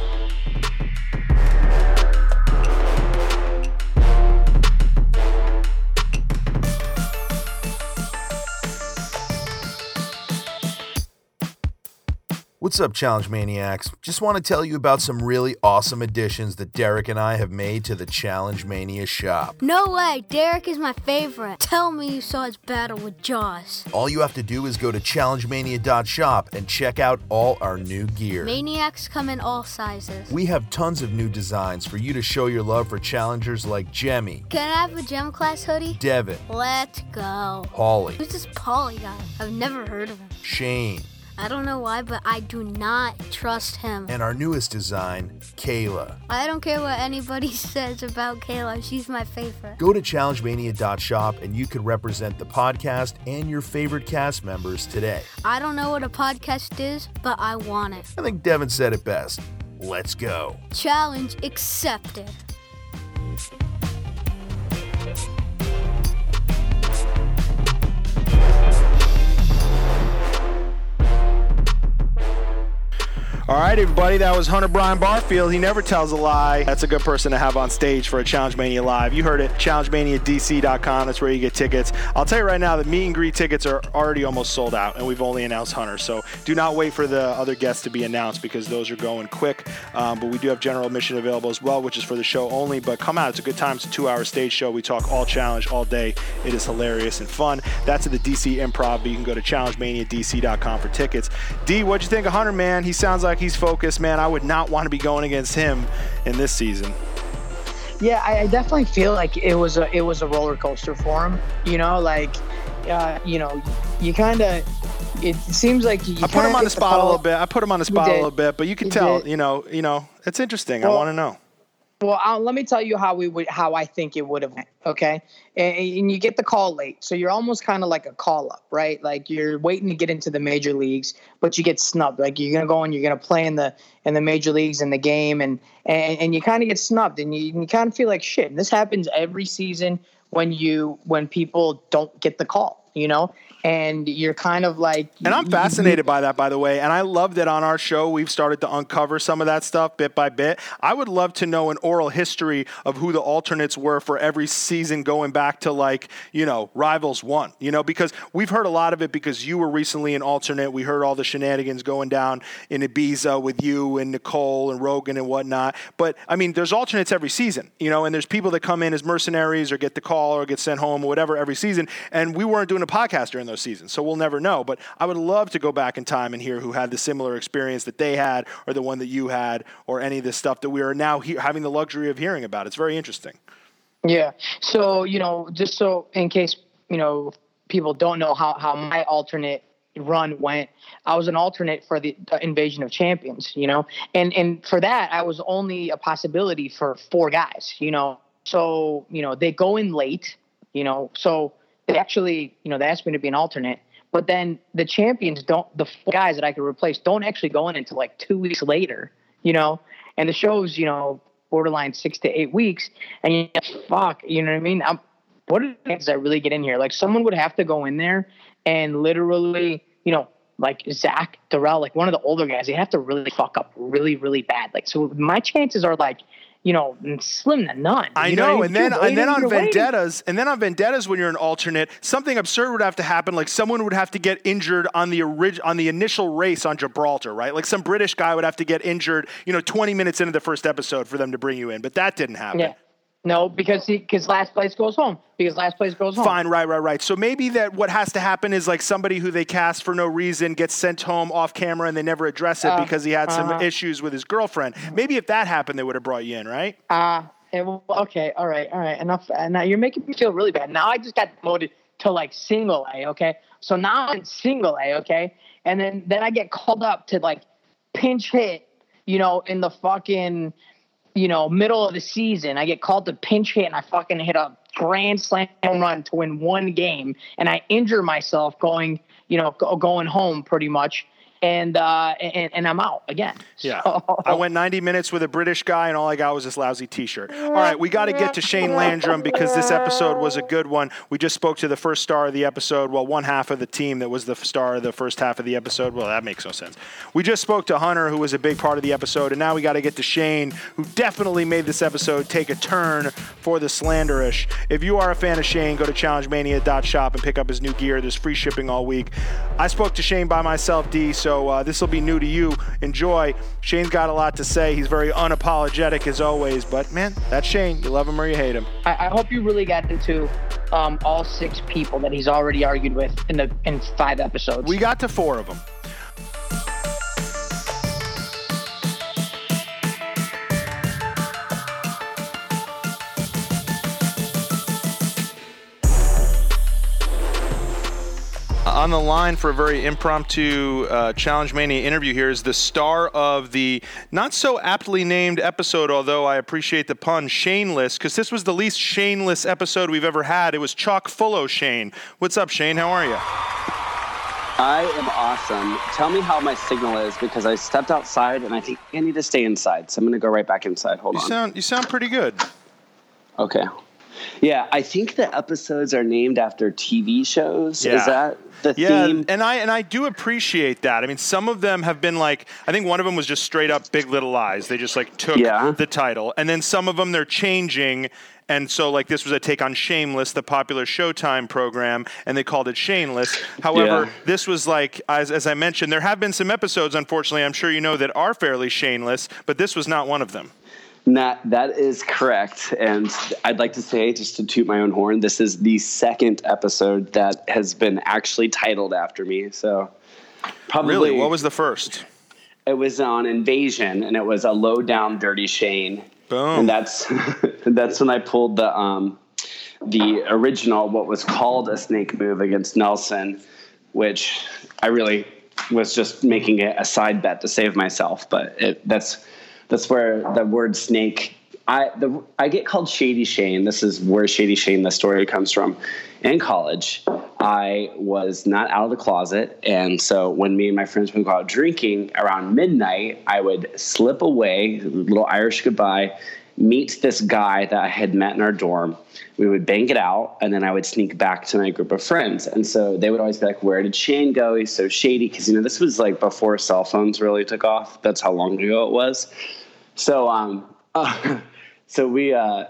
Speaker 1: What's up, Challenge Maniacs? Just want to tell you about some really awesome additions that Derrick and I have made to the Challenge Mania shop.
Speaker 7: No way, Derrick is my favorite. Tell me you saw his battle with Jaws.
Speaker 1: All you have to do is go to challengemania.shop and check out all our new gear.
Speaker 7: Maniacs come in all sizes.
Speaker 1: We have tons of new designs for you to show your love for challengers like Jemmye,
Speaker 7: Can I have a gem class hoodie?
Speaker 1: Devyn,
Speaker 7: Let's go.
Speaker 1: Holly,
Speaker 7: Who's this Paulie guy? I've never heard of him.
Speaker 1: Shane,
Speaker 7: I don't know why, but I do not trust him.
Speaker 1: and our newest design, Kailah.
Speaker 7: I don't care what anybody [LAUGHS] says about Kailah. She's my favorite.
Speaker 1: Go to challengemania.shop and you can represent the podcast and your favorite cast members today.
Speaker 7: I don't know what a podcast is, but I want it.
Speaker 1: I think Devyn said it best. Let's go.
Speaker 7: Challenge accepted.
Speaker 1: All right, everybody, that was Hunter Brian Barfield. He never tells a lie. That's a good person to have on stage for a Challenge Mania Live. You heard it, challengemaniadc.com. That's where you get tickets. I'll tell you right now, the meet and greet tickets are already almost sold out, and we've only announced Hunter. So do not wait for the other guests to be announced because those are going quick. Um, but we do have general admission available as well, which is for the show only. But come out, it's a good time. It's a two hour stage show. We talk all challenge all day. It is hilarious and fun. That's at the DC Improv, but you can go to challengemaniadc.com for tickets. D, what'd you think of Hunter, man? He sounds like he's focused, man. I would not want to be going against him in this season.
Speaker 2: Yeah, I, definitely feel like it was a it was a roller coaster for him. You know, like, uh, you know, you kind of. It seems like you
Speaker 1: I put him on the spot a little bit. I put him on the spot a little bit, but you can
Speaker 2: You
Speaker 1: tell,
Speaker 2: did.
Speaker 1: you know, you know, it's interesting. I want to know.
Speaker 2: Well, i let me tell you how we would, how I think it would have went. Okay, and, and you get the call late, so you're almost kind of like a call up, right? Like you're waiting to get into the major leagues, but you get snubbed. Like you're gonna go and you're gonna play in the in the major leagues in the game, and and, and you kind of get snubbed, and you, you kind of feel like shit. And this happens every season when you when people don't get the call, you know, and you're kind of like.
Speaker 1: And I'm fascinated by that, by the way. And I love that on our show, we've started to uncover some of that stuff bit by bit. I would love to know an oral history of who the alternates were for every season going back to, like, you know, Rivals 1, you know, because we've heard a lot of it because you were recently an alternate. We heard all the shenanigans going down in Ibiza with you and Nicole and Rogan and whatnot. But, I mean, there's alternates every season, you know, and there's people that come in as mercenaries or get the call or get sent home or whatever every season. And we weren't doing a podcast during those seasons, so we'll never know. But I would love to go back in time and hear who had the similar experience that they had, or the one that you had, or any of this stuff that we are now he- having the luxury of hearing about. It's very interesting.
Speaker 2: Yeah. So, you know, just so in case, you know, people don't know how, how my alternate run went, I was an alternate for the Invasion of Champions, you know, and, and for that, I was only a possibility for four guys, you know. So, you know, they go in late, you know, so they actually, you know, they asked me to be an alternate. But then the champions don't, the guys that I could replace don't actually go in until like two weeks later, you know, and the show's, you know, borderline six to eight weeks. And you fuck, you know what I mean? I'm, what are the chances I really get in here? Like someone would have to go in there and literally, you know, like Zach Durrell, like one of the older guys, they have to really fuck up really, really bad. Like, so my chances are like, you know, slim to none.
Speaker 1: I
Speaker 2: You
Speaker 1: know,
Speaker 2: what
Speaker 1: and then and then on
Speaker 2: you're waiting.
Speaker 1: vendettas, and then on vendettas, when you're an alternate, something absurd would have to happen. Like someone would have to get injured on the orig- on the initial race on Gibraltar, right? Like some British guy would have to get injured, you know, 20 minutes into the first episode for them to bring you in. But that didn't happen.
Speaker 2: Yeah. No, because he because last place goes home. Because last place goes home.
Speaker 1: Fine, right, right, right. So maybe that what has to happen is like somebody who they cast for no reason gets sent home off camera and they never address it
Speaker 2: Uh,
Speaker 1: because he had some
Speaker 2: uh-huh.
Speaker 1: issues with his girlfriend. Maybe if that happened, they would have brought you in, right?
Speaker 2: Uh, and well, okay, all right, all right, enough. And now you're making me feel really bad. Now I just got promoted to like single A, okay? So now I'm in single A, okay? And then then I get called up to like pinch hit, you know, in the fucking, you know, middle of the season. I get called to pinch hit and I fucking hit a grand slam run to win one game, and I injure myself going, you know, go, going home pretty much. And uh and, and I'm out again.
Speaker 1: Yeah.
Speaker 2: So-
Speaker 1: I went 90 minutes with a British guy, and all I got was this lousy t shirt. All right, we got to get to Shane Landrum because this episode was a good one. We just spoke to the first star of the episode. Well, one half of the team that was the star of the first half of the episode. Well, that makes no sense. We just spoke to Hunter, who was a big part of the episode, and now we got to get to Shane, who definitely made this episode take a turn for the slanderish. If you are a fan of Shane, go to challengemania.shop and pick up his new gear. There's free shipping all week. I spoke to Shane by myself, D, so So uh, this will be new to you. Enjoy. Shane's got a lot to say. He's very unapologetic as always. But man, that's Shane. You love him or you hate him.
Speaker 2: I, I hope you really got into um, all six people that he's already argued with in the in five episodes.
Speaker 1: We got to four of them. On the line for a very impromptu uh, Challenge Mania interview here is the star of the not so aptly named episode, although I appreciate the pun, Shameless, because this was the least Shameless episode we've ever had. It was chock full of Shane. What's up, Shane? How are you?
Speaker 8: I am awesome. Tell me how my signal is because I stepped outside and I think I need to stay inside. So I'm going to go right back inside. Hold on.
Speaker 1: you
Speaker 8: on.
Speaker 1: Sound, you sound pretty good.
Speaker 8: Okay. Yeah, I think the episodes are named after TV shows.
Speaker 1: Yeah.
Speaker 8: Is that the
Speaker 1: yeah,
Speaker 8: theme?
Speaker 1: and I and I do appreciate that. I mean, some of them have been like I think one of them was just straight up Big Little Lies. They just like took
Speaker 8: Yeah.
Speaker 1: the title, and then some of them they're changing. And so, like, this was a take on Shameless, the popular Showtime program, and they called it Shameless. [LAUGHS] However,
Speaker 8: Yeah.
Speaker 1: this was like, as, as I mentioned, there have been some episodes, unfortunately, I'm sure you know, that are fairly shameless, but this was not one of them.
Speaker 8: That that is correct, and I'd like to say, just to toot my own horn, this is the second episode that has been actually titled after me. So, probably
Speaker 1: Really? What was the first?
Speaker 8: it was on Invasion, and it was a low down, dirty Shane.
Speaker 1: Boom.
Speaker 8: And that's [LAUGHS] that's when I pulled the um, the original, what was called a snake move against Nelson, which I really was just making it a side bet to save myself. But it, that's that's where the word snake. I the I get called Shady Shane. This is where Shady Shane the story comes from. In college, I was not out of the closet, and so when me and my friends would go out drinking around midnight, I would slip away, little Irish goodbye, meet this guy that I had met in our dorm. We would bang it out, and then I would sneak back to my group of friends. And so they would always be like, "Where did Shane go? He's so shady." Because you know this was like before cell phones really took off. That's how long ago it was. So um, [LAUGHS] so we uh,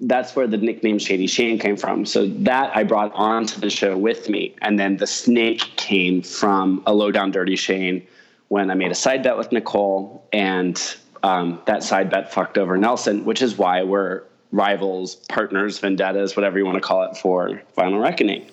Speaker 8: that's where the nickname Shady Shane came from. So that I brought onto the show with me, and then the snake came from a low down dirty Shane when I made a side bet with Nicole, and um, that side bet fucked over Nelson, which is why we're rivals, partners, vendettas, whatever you want to call it for Final Reckoning.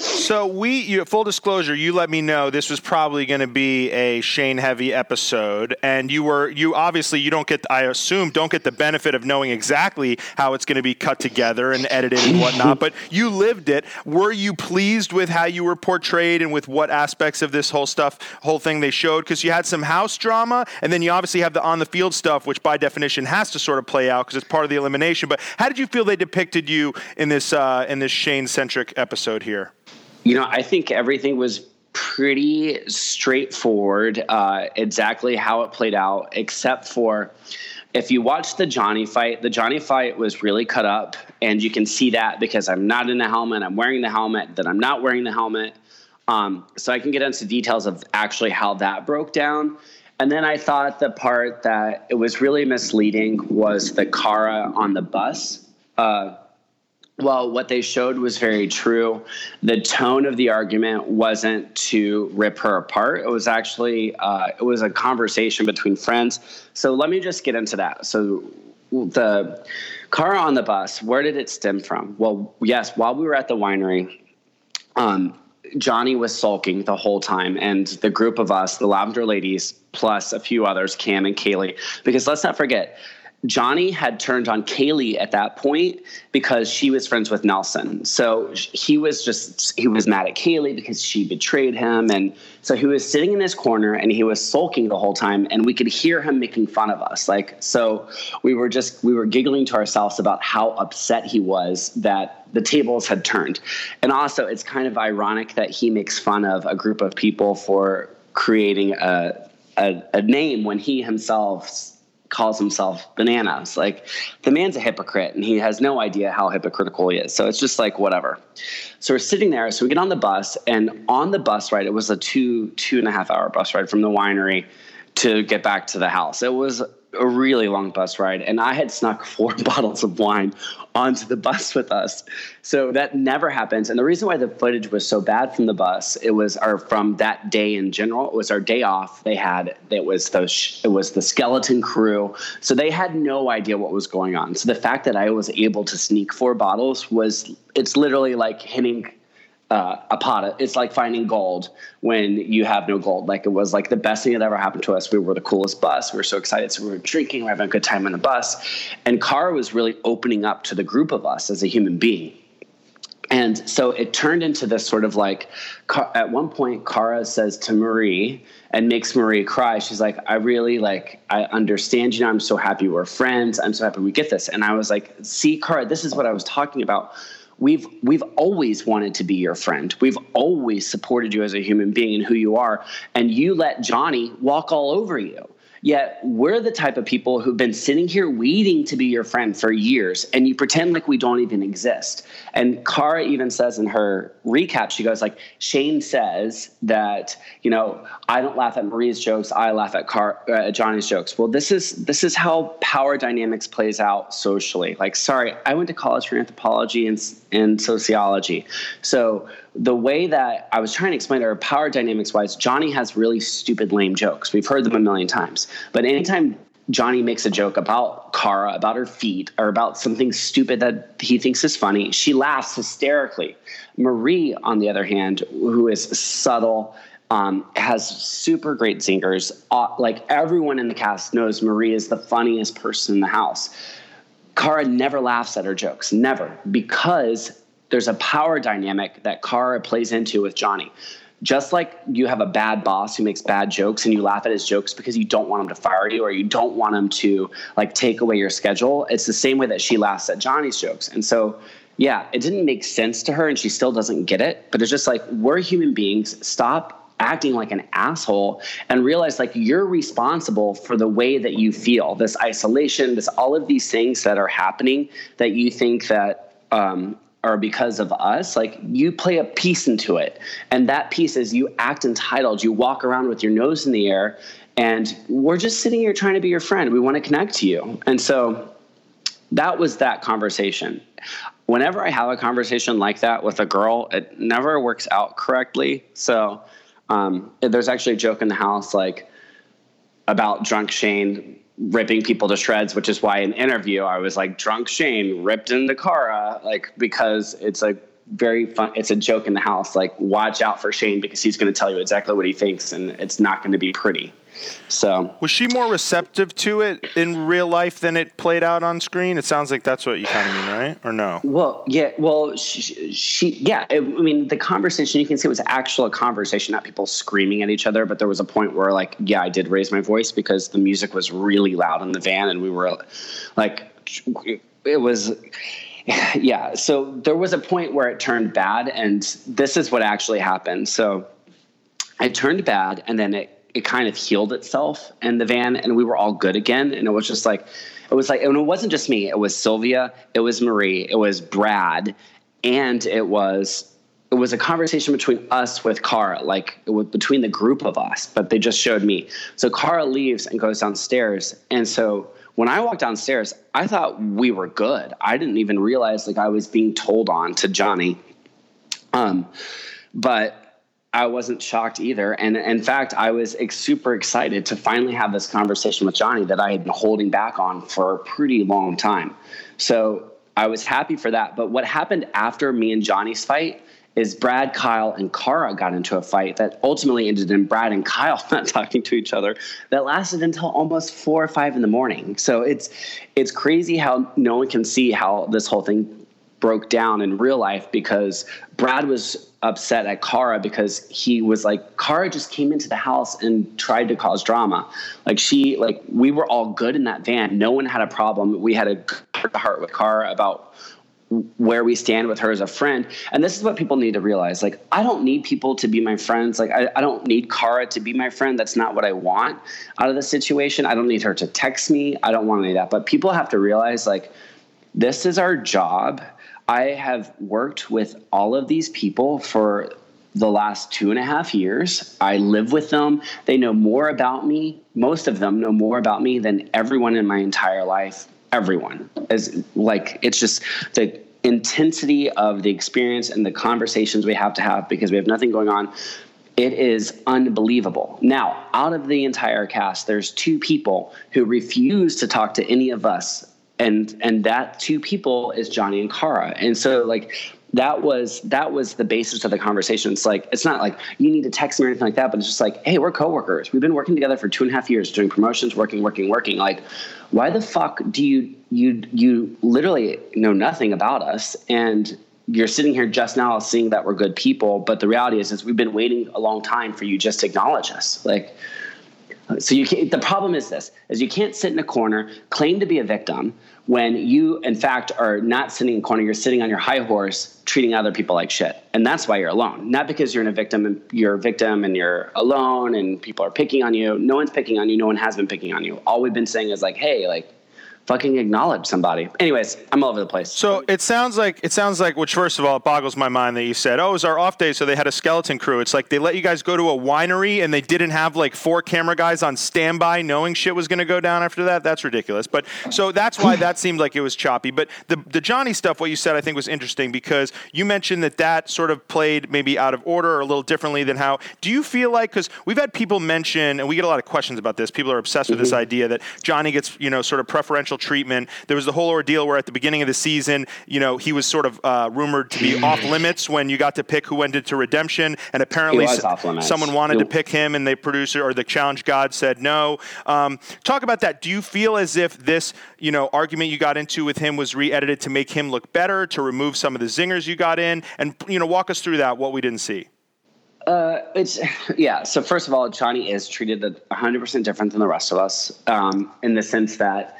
Speaker 1: So we, you, full disclosure, you let me know this was probably going to be a Shane heavy episode, and you were you obviously you don't get I assume don't get the benefit of knowing exactly how it's going to be cut together and edited and whatnot, but you lived it. Were you pleased with how you were portrayed and with what aspects of this whole stuff, whole thing they showed? Because you had some house drama, and then you obviously have the on the field stuff, which by definition has to sort of play out because it's part of the elimination. But how did you feel they depicted you in this uh, in this Shane centric episode here?
Speaker 8: You know, I think everything was pretty straightforward, uh, exactly how it played out, except for if you watch the Johnny fight, the Johnny fight was really cut up, and you can see that because I'm not in the helmet, I'm wearing the helmet, that I'm not wearing the helmet. Um, so I can get into details of actually how that broke down. And then I thought the part that it was really misleading was the Cara on the bus. Uh, well, what they showed was very true. The tone of the argument wasn't to rip her apart. It was actually uh, it was a conversation between friends. So let me just get into that. So the car on the bus, where did it stem from? Well, yes, while we were at the winery, um, Johnny was sulking the whole time, and the group of us, the Lavender Ladies, plus a few others, Cam and Kailah, because let's not forget, Johnny had turned on Kailah at that point because she was friends with Nelson. So he was just, he was mad at Kailah because she betrayed him. And so he was sitting in his corner and he was sulking the whole time. And we could hear him making fun of us. Like, so we were just, we were giggling to ourselves about how upset he was that the tables had turned. And also, it's kind of ironic that he makes fun of a group of people for creating a, a, a name when he himself calls himself bananas. Like the man's a hypocrite and he has no idea how hypocritical he is. So it's just like whatever. So we're sitting there. So we get on the bus and on the bus ride, it was a two, two and a half hour bus ride from the winery to get back to the house. It was a really long bus ride, and I had snuck [LAUGHS] four [LAUGHS] bottles of wine onto the bus with us. So that never happens. And the reason why the footage was so bad from the bus, it was our from that day in general. It was our day off. They had it was the it was the skeleton crew, so they had no idea what was going on. So the fact that I was able to sneak four bottles was it's literally like hitting uh, a pot. It's like finding gold when you have no gold. Like it was like the best thing that ever happened to us. We were the coolest bus. We were so excited. So we were drinking, we were having a good time on the bus. And Cara was really opening up to the group of us as a human being. And so it turned into this sort of like, at one point, Cara says to Marie and makes Marie cry. She's like, I really like, I understand you now. I'm so happy we're friends. I'm so happy we get this. And I was like, see, Cara, this is what I was talking about we've we've always wanted to be your friend. We've always supported you as a human being and who you are, and you let Johnny walk all over you. Yet we're the type of people who've been sitting here waiting to be your friend for years, and you pretend like we don't even exist. And Cara even says in her recap, she goes like, Shane says that you know I don't laugh at Marie's jokes, I laugh at Car- uh, Johnny's jokes. Well, this is this is how power dynamics plays out socially. Like, sorry, I went to college for anthropology and and sociology, so the way that I was trying to explain her power dynamics wise, Johnny has really stupid, lame jokes. We've heard them a million times. But anytime Johnny makes a joke about Cara, about her feet, or about something stupid that he thinks is funny, she laughs hysterically. Marie, on the other hand, who is subtle, um, has super great zingers. Uh, like everyone in the cast knows Marie is the funniest person in the house. Cara never laughs at her jokes, never, because there's a power dynamic that Cara plays into with Johnny. Just like you have a bad boss who makes bad jokes and you laugh at his jokes because you don't want him to fire you or you don't want him to like take away your schedule, it's the same way that she laughs at Johnny's jokes. And so, yeah, it didn't make sense to her and she still doesn't get it, but it's just like we're human beings. Stop acting like an asshole and realize like you're responsible for the way that you feel this isolation this all of these things that are happening that you think that um, are because of us, like you play a piece into it. And that piece is you act entitled. You walk around with your nose in the air, and we're just sitting here trying to be your friend. We want to connect to you. And so that was that conversation. Whenever I have a conversation like that with a girl, it never works out correctly. So um, there's actually a joke in the house like about drunk Shane ripping people to shreds, which is why in interview I was like drunk Shane ripped into Cara, like because it's a very fun. It's a joke in the house. Like watch out for Shane because he's going to tell you exactly what he thinks, and it's not going to be pretty. So
Speaker 1: was she more receptive to it in real life than it played out on screen? It sounds like that's what you kind of mean, right? Or no?
Speaker 8: Well, yeah. Well, she, she yeah. It, I mean, the conversation you can see it was actual a conversation, not people screaming at each other. But there was a point where, like, yeah, I did raise my voice because the music was really loud in the van, and we were like, it was [SIGHS] yeah so there was a point where it turned bad and this is what actually happened so it turned bad and then it it kind of healed itself in the van and we were all good again and it was just like it was like and it wasn't just me it was sylvia it was marie it was brad and it was it was a conversation between us with Cara, like it was between the group of us, but they just showed me. So Cara leaves and goes downstairs. And so when I walked downstairs, I thought we were good. I didn't even realize like I was being told on to Johnny. Um, but I wasn't shocked either. And in fact, I was super excited to finally have this conversation with Johnny that I had been holding back on for a pretty long time. So I was happy for that. But what happened after me and Johnny's fight is Brad, Kyle, and Cara got into a fight that ultimately ended in Brad and Kyle [LAUGHS] not talking to each other that lasted until almost four or five in the morning. So it's it's crazy how no one can see how this whole thing broke down in real life because Brad was upset at Cara because he was like Cara just came into the house and tried to cause drama. Like she like we were all good in that van. No one had a problem. We had a heart with Cara about where we stand with her as a friend. And this is what people need to realize. Like, I don't need people to be my friends. Like, I, I don't need Cara to be my friend. That's not what I want out of the situation. I don't need her to text me. I don't want any of that. But people have to realize, like, this is our job I have worked with all of these people for the last two and a half years. I live with them. They know more about me. Most of them know more about me than everyone in my entire life. Everyone is like, it's just the intensity of the experience and the conversations we have to have because we have nothing going on. It is unbelievable. Now, out of the entire cast, there's two people who refuse to talk to any of us. And and that two people is Johnny and Cara. And so like that was that was the basis of the conversation. It's like it's not like you need to text me or anything like that, but it's just like, hey, we're coworkers. We've been working together for two and a half years, doing promotions, working, working, working. Like, why the fuck do you you you literally know nothing about us and you're sitting here just now seeing that we're good people, but the reality is is we've been waiting a long time for you just to acknowledge us. Like so you can't, the problem is this is you can't sit in a corner claim to be a victim when you in fact are not sitting in a corner you're sitting on your high horse treating other people like shit. And that's why you're alone. Not because you're in a victim and you're a victim and you're alone and people are picking on you. No one's picking on you. No one has been picking on you. All we've been saying is like hey like fucking acknowledge somebody. Anyways, I'm all over the place.
Speaker 1: So it sounds like it sounds like which first of all it boggles my mind that you said, "Oh, it was our off day, so they had a skeleton crew." It's like they let you guys go to a winery and they didn't have like four camera guys on standby, knowing shit was going to go down after that. That's ridiculous. But so that's why that seemed like it was choppy. But the the Johnny stuff, what you said, I think was interesting because you mentioned that that sort of played maybe out of order or a little differently than how. Do you feel like because we've had people mention and we get a lot of questions about this. People are obsessed with mm-hmm. this idea that Johnny gets you know sort of preferential treatment. There was the whole ordeal where at the beginning of the season, you know, he was sort of uh, rumored to be off limits when you got to pick who went into redemption, and apparently s- someone wanted to pick him, and the producer or the challenge god said no. Um, talk about that. Do you feel as if this, you know, argument you got into with him was re-edited to make him look better, to remove some of the zingers you got in, and you know, walk us through that. What we didn't see.
Speaker 8: Uh, it's [LAUGHS] yeah. So first of all, Johnny is treated 100% different than the rest of us um, in the sense that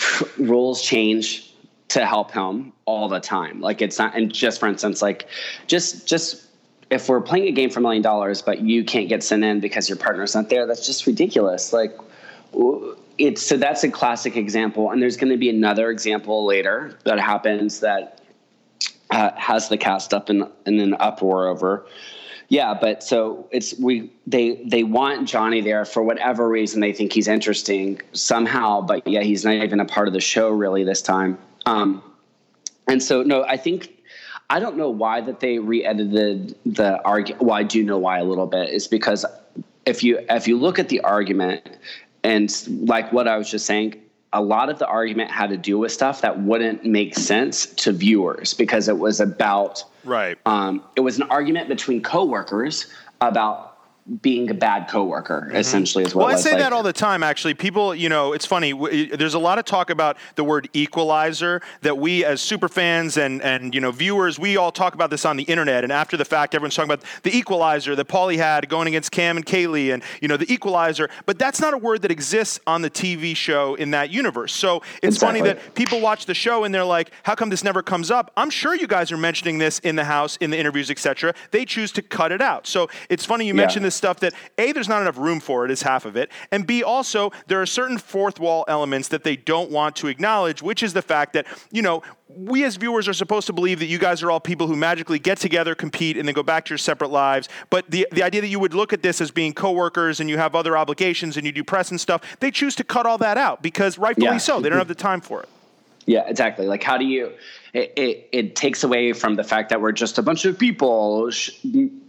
Speaker 8: [LAUGHS] rules change to help him all the time. Like it's not, and just for instance, like just just if we're playing a game for a million dollars, but you can't get sent in because your partner's not there, that's just ridiculous. Like it's so that's a classic example, and there's going to be another example later that happens that uh, has the cast up in in an uproar over. Yeah, but so it's we they they want Johnny there for whatever reason they think he's interesting somehow, but yeah, he's not even a part of the show really this time. Um, and so no, I think I don't know why that they re-edited the argument. Well, I do know why a little bit is because if you if you look at the argument and like what I was just saying, a lot of the argument had to do with stuff that wouldn't make sense to viewers because it was about
Speaker 1: Right.
Speaker 8: Um, it was an argument between coworkers about being a bad coworker mm-hmm. essentially as well.
Speaker 1: Well,
Speaker 8: I
Speaker 1: say
Speaker 8: like,
Speaker 1: that all the time. Actually, people, you know, it's funny. W- there's a lot of talk about the word equalizer that we, as super fans and and you know viewers, we all talk about this on the internet. And after the fact, everyone's talking about the equalizer that Paulie had going against Cam and Kailah, and you know the equalizer. But that's not a word that exists on the TV show in that universe. So it's exactly. funny that people watch the show and they're like, "How come this never comes up?" I'm sure you guys are mentioning this in the house, in the interviews, etc. They choose to cut it out. So it's funny you yeah. mentioned this stuff that A, there's not enough room for it, is half of it. And B, also, there are certain fourth wall elements that they don't want to acknowledge, which is the fact that, you know, we as viewers are supposed to believe that you guys are all people who magically get together, compete, and then go back to your separate lives. But the, the idea that you would look at this as being coworkers and you have other obligations and you do press and stuff, they choose to cut all that out because rightfully yeah. so. They don't have the time for it.
Speaker 8: Yeah, exactly. Like, how do you? It, it, it takes away from the fact that we're just a bunch of people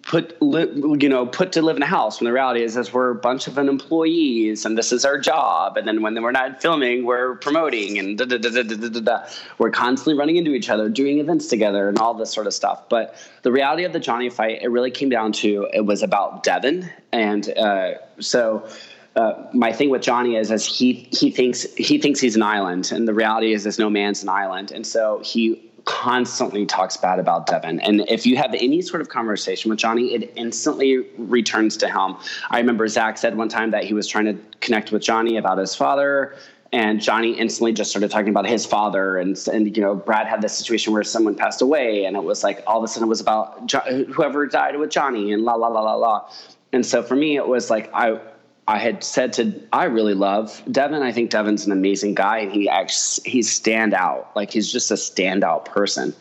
Speaker 8: put you know put to live in a house. When the reality is, is we're a bunch of employees, and this is our job. And then when we're not filming, we're promoting, and da, da, da, da, da, da, da. we're constantly running into each other, doing events together, and all this sort of stuff. But the reality of the Johnny fight, it really came down to it was about Devyn, and uh, so uh, my thing with Johnny is, is he he thinks he thinks he's an island, and the reality is, is no man's an island, and so he constantly talks bad about Devyn. And if you have any sort of conversation with Johnny, it instantly returns to him. I remember Zach said one time that he was trying to connect with Johnny about his father. And Johnny instantly just started talking about his father, and and you know Brad had this situation where someone passed away, and it was like all of a sudden it was about jo- whoever died with Johnny, and la la la la la. And so for me, it was like I I had said to I really love Devyn. I think Devyn's an amazing guy, and he acts he's stand out. Like he's just a standout person.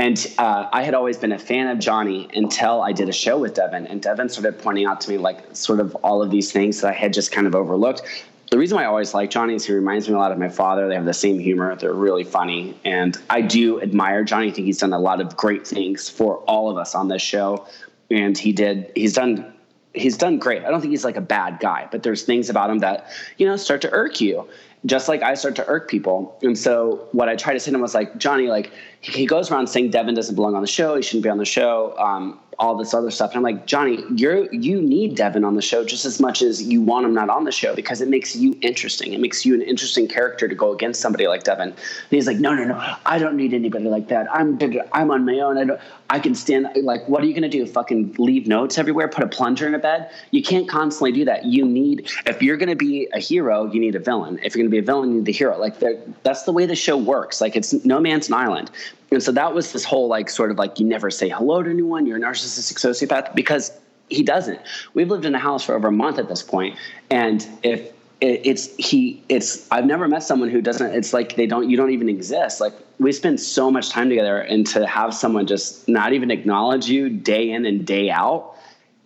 Speaker 8: And uh, I had always been a fan of Johnny until I did a show with Devyn, and Devyn started pointing out to me like sort of all of these things that I had just kind of overlooked. The reason why I always like Johnny is he reminds me a lot of my father. They have the same humor. They're really funny, and I do admire Johnny. I think he's done a lot of great things for all of us on this show, and he did. He's done he's done great. I don't think he's like a bad guy, but there's things about him that, you know, start to irk you. Just like I start to irk people. And so what I tried to say to him was like, Johnny, like he goes around saying Devyn doesn't belong on the show. He shouldn't be on the show. Um, all this other stuff. And I'm like, Johnny, you're you need Devyn on the show just as much as you want him not on the show because it makes you interesting. It makes you an interesting character to go against somebody like Devyn. And he's like, No, no, no, I don't need anybody like that. I'm I'm on my own. I don't I can stand like what are you gonna do? Fucking leave notes everywhere, put a plunger in a bed? You can't constantly do that. You need if you're gonna be a hero, you need a villain. If you're gonna be a villain, you need the hero. Like that's the way the show works. Like it's no man's an island. And so that was this whole like sort of like you never say hello to anyone, you're a narcissistic sociopath because he doesn't. We've lived in the house for over a month at this point, and if it's he it's I've never met someone who doesn't it's like they don't you don't even exist. Like we spend so much time together and to have someone just not even acknowledge you day in and day out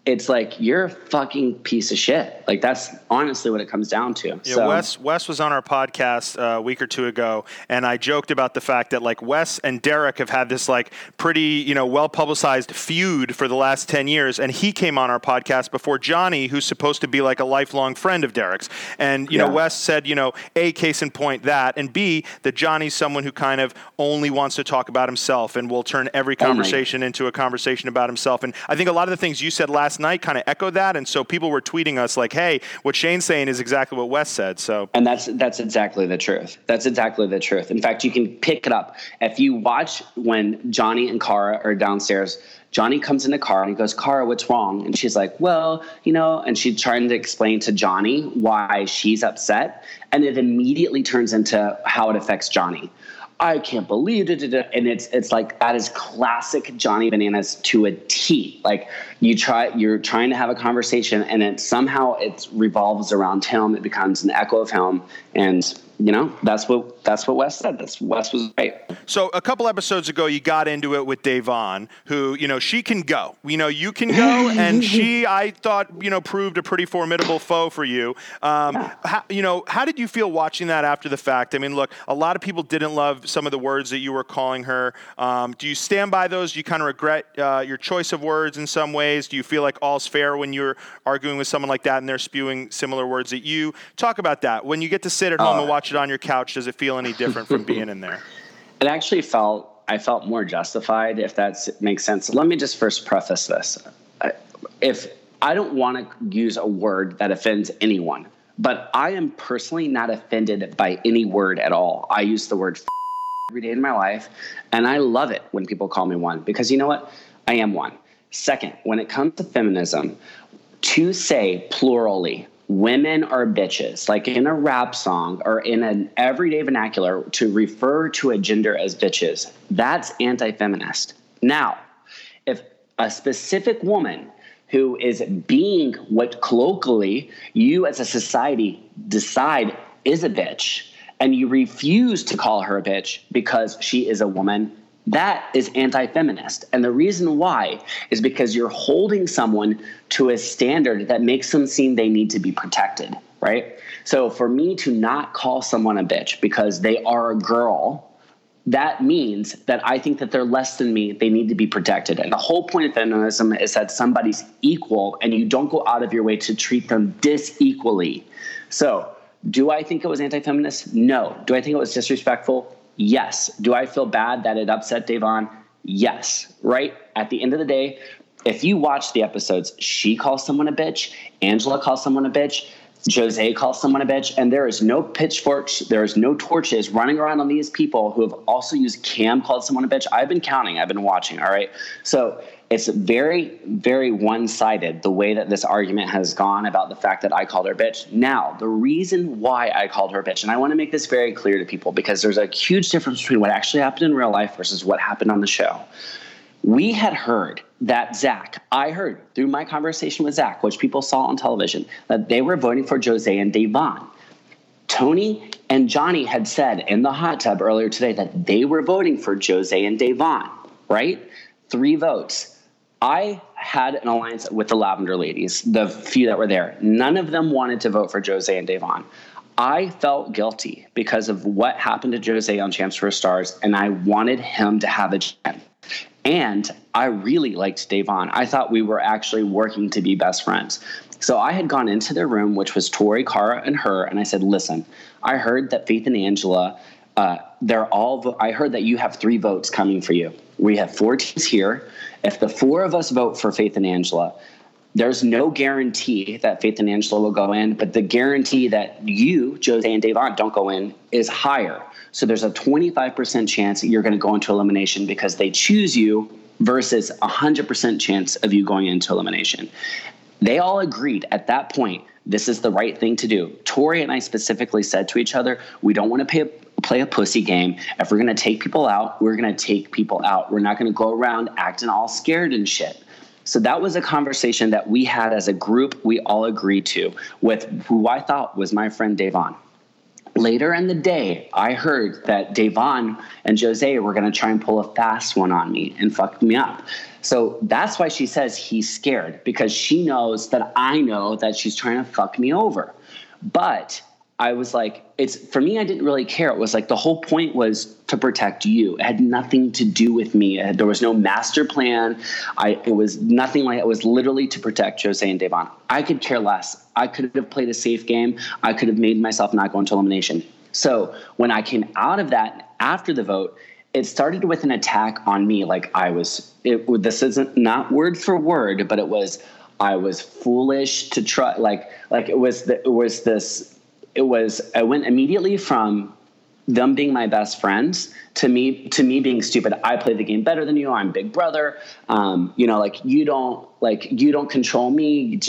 Speaker 8: it's like you're a fucking piece of shit. Like that's honestly what it comes down to.
Speaker 1: Yeah, so. Wes Wes was on our podcast uh, a week or two ago, and I joked about the fact that like Wes and Derrick have had this like pretty you know well publicized feud for the last ten years, and he came on our podcast before Johnny, who's supposed to be like a lifelong friend of Derrick's, and you yeah. know Wes said you know a case in point that, and b that Johnny's someone who kind of only wants to talk about himself and will turn every conversation into a conversation about himself, and I think a lot of the things you said last last night kind of echoed that, and so people were tweeting us like, "Hey, what Shane's saying is exactly what Wes said." So,
Speaker 8: and that's that's exactly the truth. That's exactly the truth. In fact, you can pick it up if you watch when Johnny and Cara are downstairs. Johnny comes in the car and he goes, Cara, what's wrong? And she's like, Well, you know, and she's trying to explain to Johnny why she's upset. And it immediately turns into how it affects Johnny. I can't believe it. And it's it's like that is classic Johnny Bananas to a T. Like you try you're trying to have a conversation and it somehow it revolves around him. It becomes an echo of him. And you know, that's what that's what Wes said. That's Wes was right.
Speaker 1: So a couple episodes ago, you got into it with Da'Vonne, who you know she can go. You know you can go, and [LAUGHS] she I thought you know proved a pretty formidable foe for you. Um, how, you know, how did you feel watching that after the fact? I mean, look, a lot of people didn't love some of the words that you were calling her. Um, do you stand by those? Do you kind of regret uh, your choice of words in some ways? Do you feel like all's fair when you're arguing with someone like that and they're spewing similar words at you? Talk about that when you get to sit at home uh, and watch it on your couch, does it feel any different from being in there? [LAUGHS]
Speaker 8: It actually felt I felt more justified, if that makes sense. Let me just first preface this: if I don't want to use a word that offends anyone, but I am personally not offended by any word at all. I use the word [LAUGHS] every day in my life, and I love it when people call me one because you know what? I am one. Second, when it comes to feminism, to say plurally women are bitches, like in a rap song or in an everyday vernacular, to refer to a gender as bitches, that's anti feminist. Now, if a specific woman who is being what colloquially you as a society decide is a bitch, and you refuse to call her a bitch because she is a woman, that is anti feminist. And the reason why is because you're holding someone to a standard that makes them seem they need to be protected, right? So for me to not call someone a bitch because they are a girl, that means that I think that they're less than me. They need to be protected. And the whole point of feminism is that somebody's equal and you don't go out of your way to treat them disequally. So, do I think it was anti feminist? No. Do I think it was disrespectful? Yes. Do I feel bad that it upset Da'Vonne? Yes. Right? At the end of the day, if you watch the episodes, she calls someone a bitch, Angela calls someone a bitch, Jose calls someone a bitch, and there is no pitchforks, there is no torches running around on these people who have also used Cam called someone a bitch. I've been counting, I've been watching, all right? So it's very, very one sided the way that this argument has gone about the fact that I called her bitch. Now, the reason why I called her bitch, and I want to make this very clear to people because there's a huge difference between what actually happened in real life versus what happened on the show. We had heard that Zach, I heard through my conversation with Zach, which people saw on television, that they were voting for Jose and Da'Vonne. Tony and Johnny had said in the hot tub earlier today that they were voting for Jose and Da'Vonne, right? Three votes. I had an alliance with the Lavender Ladies, the few that were there. None of them wanted to vote for Jose and Da'Vonne. I felt guilty because of what happened to Jose on Champs for Stars, and I wanted him to have a chance. And I really liked Da'Vonne. I thought we were actually working to be best friends. So I had gone into their room, which was Tori, Cara, and her, and I said, "Listen, I heard that Faith and Angela, uh, they're all. Vo- I heard that you have three votes coming for you. We have four teams here. If the four of us vote for Faith and Angela, there's no guarantee that Faith and Angela will go in, but the guarantee that you, Jose and Da'Vonne, don't go in is higher. So there's a 25% chance that you're going to go into elimination because they choose you versus a 100% chance of you going into elimination. They all agreed at that point this is the right thing to do. Tori and I specifically said to each other, we don't want to pay play a pussy game. If we're going to take people out, we're going to take people out. We're not going to go around acting all scared and shit. So that was a conversation that we had as a group, we all agreed to with who I thought was my friend Da'Vonne. Later in the day, I heard that Da'Vonne and Jose were going to try and pull a fast one on me and fuck me up. So that's why she says he's scared because she knows that I know that she's trying to fuck me over. But I was like, it's for me, I didn't really care. It was like the whole point was to protect you. It had nothing to do with me. Had, there was no master plan. I it was nothing like it was literally to protect Jose and Da'Vonne. I could care less. I could have played a safe game. I could have made myself not go into elimination. So when I came out of that after the vote, it started with an attack on me. Like I was, it, this isn't not word for word, but it was, I was foolish to try. Like, like it was, the, it was this it was I went immediately from them being my best friends to me to me being stupid. I play the game better than you. I'm Big Brother. Um, you know, like you don't like you don't control me.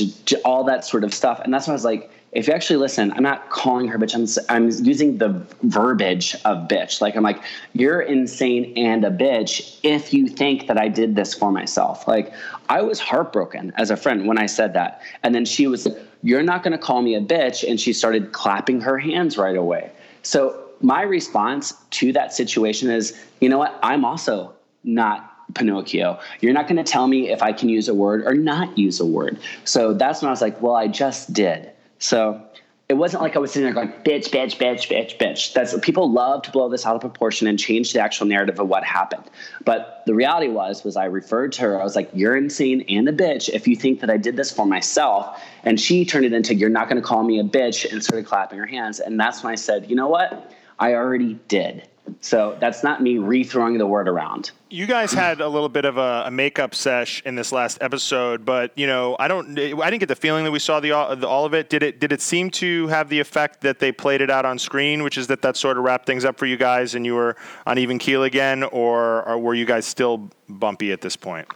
Speaker 8: all that sort of stuff. And that's why I was like, if you actually listen, I'm not calling her bitch. I'm I'm using the verbiage of bitch. Like I'm like you're insane and a bitch if you think that I did this for myself. Like I was heartbroken as a friend when I said that, and then she was you're not going to call me a bitch. And she started clapping her hands right away. So my response to that situation is, you know what? I'm also not Pinocchio. You're not going to tell me if I can use a word or not use a word. So that's when I was like, well, I just did. So it wasn't like I was sitting there going, bitch, bitch, bitch, bitch, bitch. That's people love to blow this out of proportion and change the actual narrative of what happened. But the reality was, was I referred to her. I was like, you're insane and a bitch if you think that I did this for myself. And she turned it into, you're not going to call me a bitch and started clapping her hands. And that's when I said, you know what? I already did. So that's not me rethrowing the word around.
Speaker 1: You guys had a little bit of a, a, makeup sesh in this last episode, but you know, I don't, I didn't get the feeling that we saw the, the, all of it. Did it, did it seem to have the effect that they played it out on screen, which is that that sort of wrapped things up for you guys and you were on even keel again, or, or were you guys still bumpy at this point?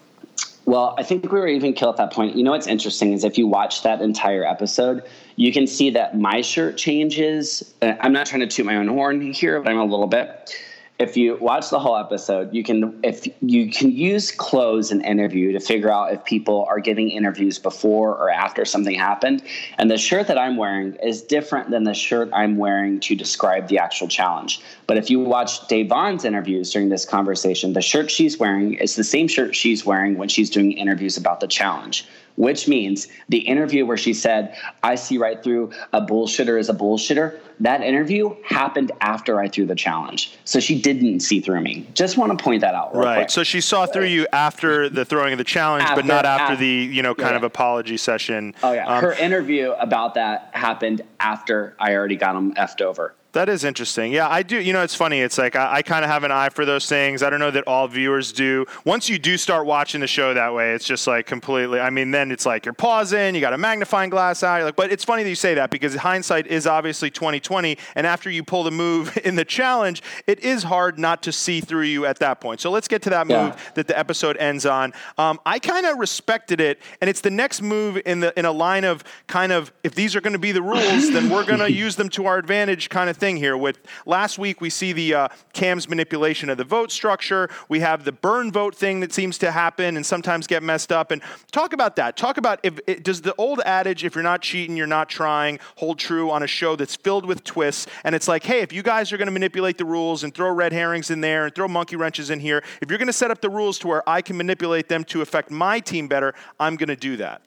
Speaker 8: Well, I think we were even killed at that point. You know what's interesting is if you watch that entire episode, you can see that my shirt changes. Uh, I'm not trying to toot my own horn here, but I'm a little bit if you watch the whole episode, you can if you can use clothes in interview to figure out if people are giving interviews before or after something happened. And the shirt that I'm wearing is different than the shirt I'm wearing to describe the actual challenge. But if you watch Da'Vonne's interviews during this conversation, the shirt she's wearing is the same shirt she's wearing when she's doing interviews about the challenge which means the interview where she said, I see right through a bullshitter as a bullshitter, that interview happened after I threw the challenge. So she didn't see through me. Just want to point that out.
Speaker 1: right.
Speaker 8: Quick.
Speaker 1: So she saw through you after the throwing of the challenge, after, but not after, after, the, you know, kind yeah. of apology session.
Speaker 8: Oh, yeah. Um, Her interview about that happened after I already got him effed over.
Speaker 1: That is interesting. Yeah, I do. You know, it's funny. It's like I, I kind of have an eye for those things. I don't know that all viewers do. Once you do start watching the show that way, it's just like completely. I mean, then it's like you're pausing. You got a magnifying glass out. You're like, but it's funny that you say that because hindsight is obviously 2020. And after you pull the move [LAUGHS] in the challenge, it is hard not to see through you at that point. So let's get to that move yeah. that the episode ends on. Um, I kind of respected it, and it's the next move in the in a line of kind of if these are going to be the rules, then we're going [LAUGHS] to use them to our advantage kind of thing here. With last week, we see the uh, Cam's manipulation of the vote structure. We have the burn vote thing that seems to happen and sometimes get messed up. And talk about that. Talk about if it, does the old adage, if you're not cheating, you're not trying, hold true on a show that's filled with twists. And it's like, hey, if you guys are going to manipulate the rules and throw red herrings in there and throw monkey wrenches in here, if you're going to set up the rules to where I can manipulate them to affect my team better, I'm going to do that.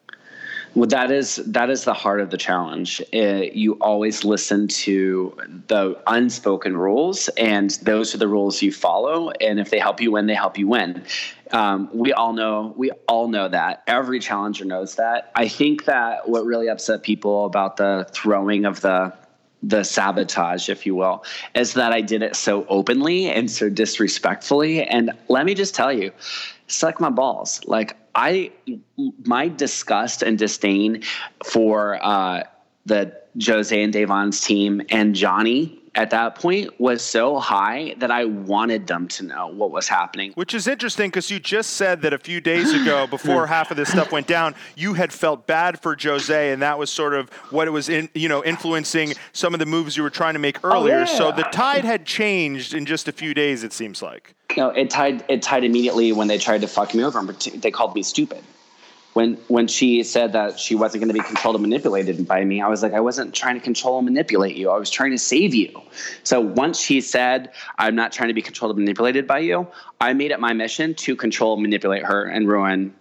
Speaker 8: Well, that is that is the heart of the challenge. Uh, you always listen to the unspoken rules, and those are the rules you follow. And if they help you win, they help you win. Um, we all know we all know that. Every challenger knows that. I think that what really upset people about the throwing of the the sabotage, if you will, is that I did it so openly and so disrespectfully. And let me just tell you, suck my balls. Like I, my disgust and disdain for uh, the Jose and Da'Vonne's team and Johnny at that point was so high that I wanted them to know what was happening.
Speaker 1: Which is interesting because you just said that a few days ago, [LAUGHS] before half of this stuff went down, you had felt bad for Jose, and that was sort of what it was in, you know, influencing some of the moves you were trying to make oh, earlier. Oh, yeah. So the tide had changed in just a few days. It seems like.
Speaker 8: No, it tied. It tied immediately when they tried to fuck me over. They called me stupid when when she said that she wasn't going to be controlled and manipulated by me, I was like, I wasn't trying to control and manipulate you. I was trying to save you. So once she said, I'm not trying to be controlled and manipulated by you, I made it my mission to control, manipulate her, and ruin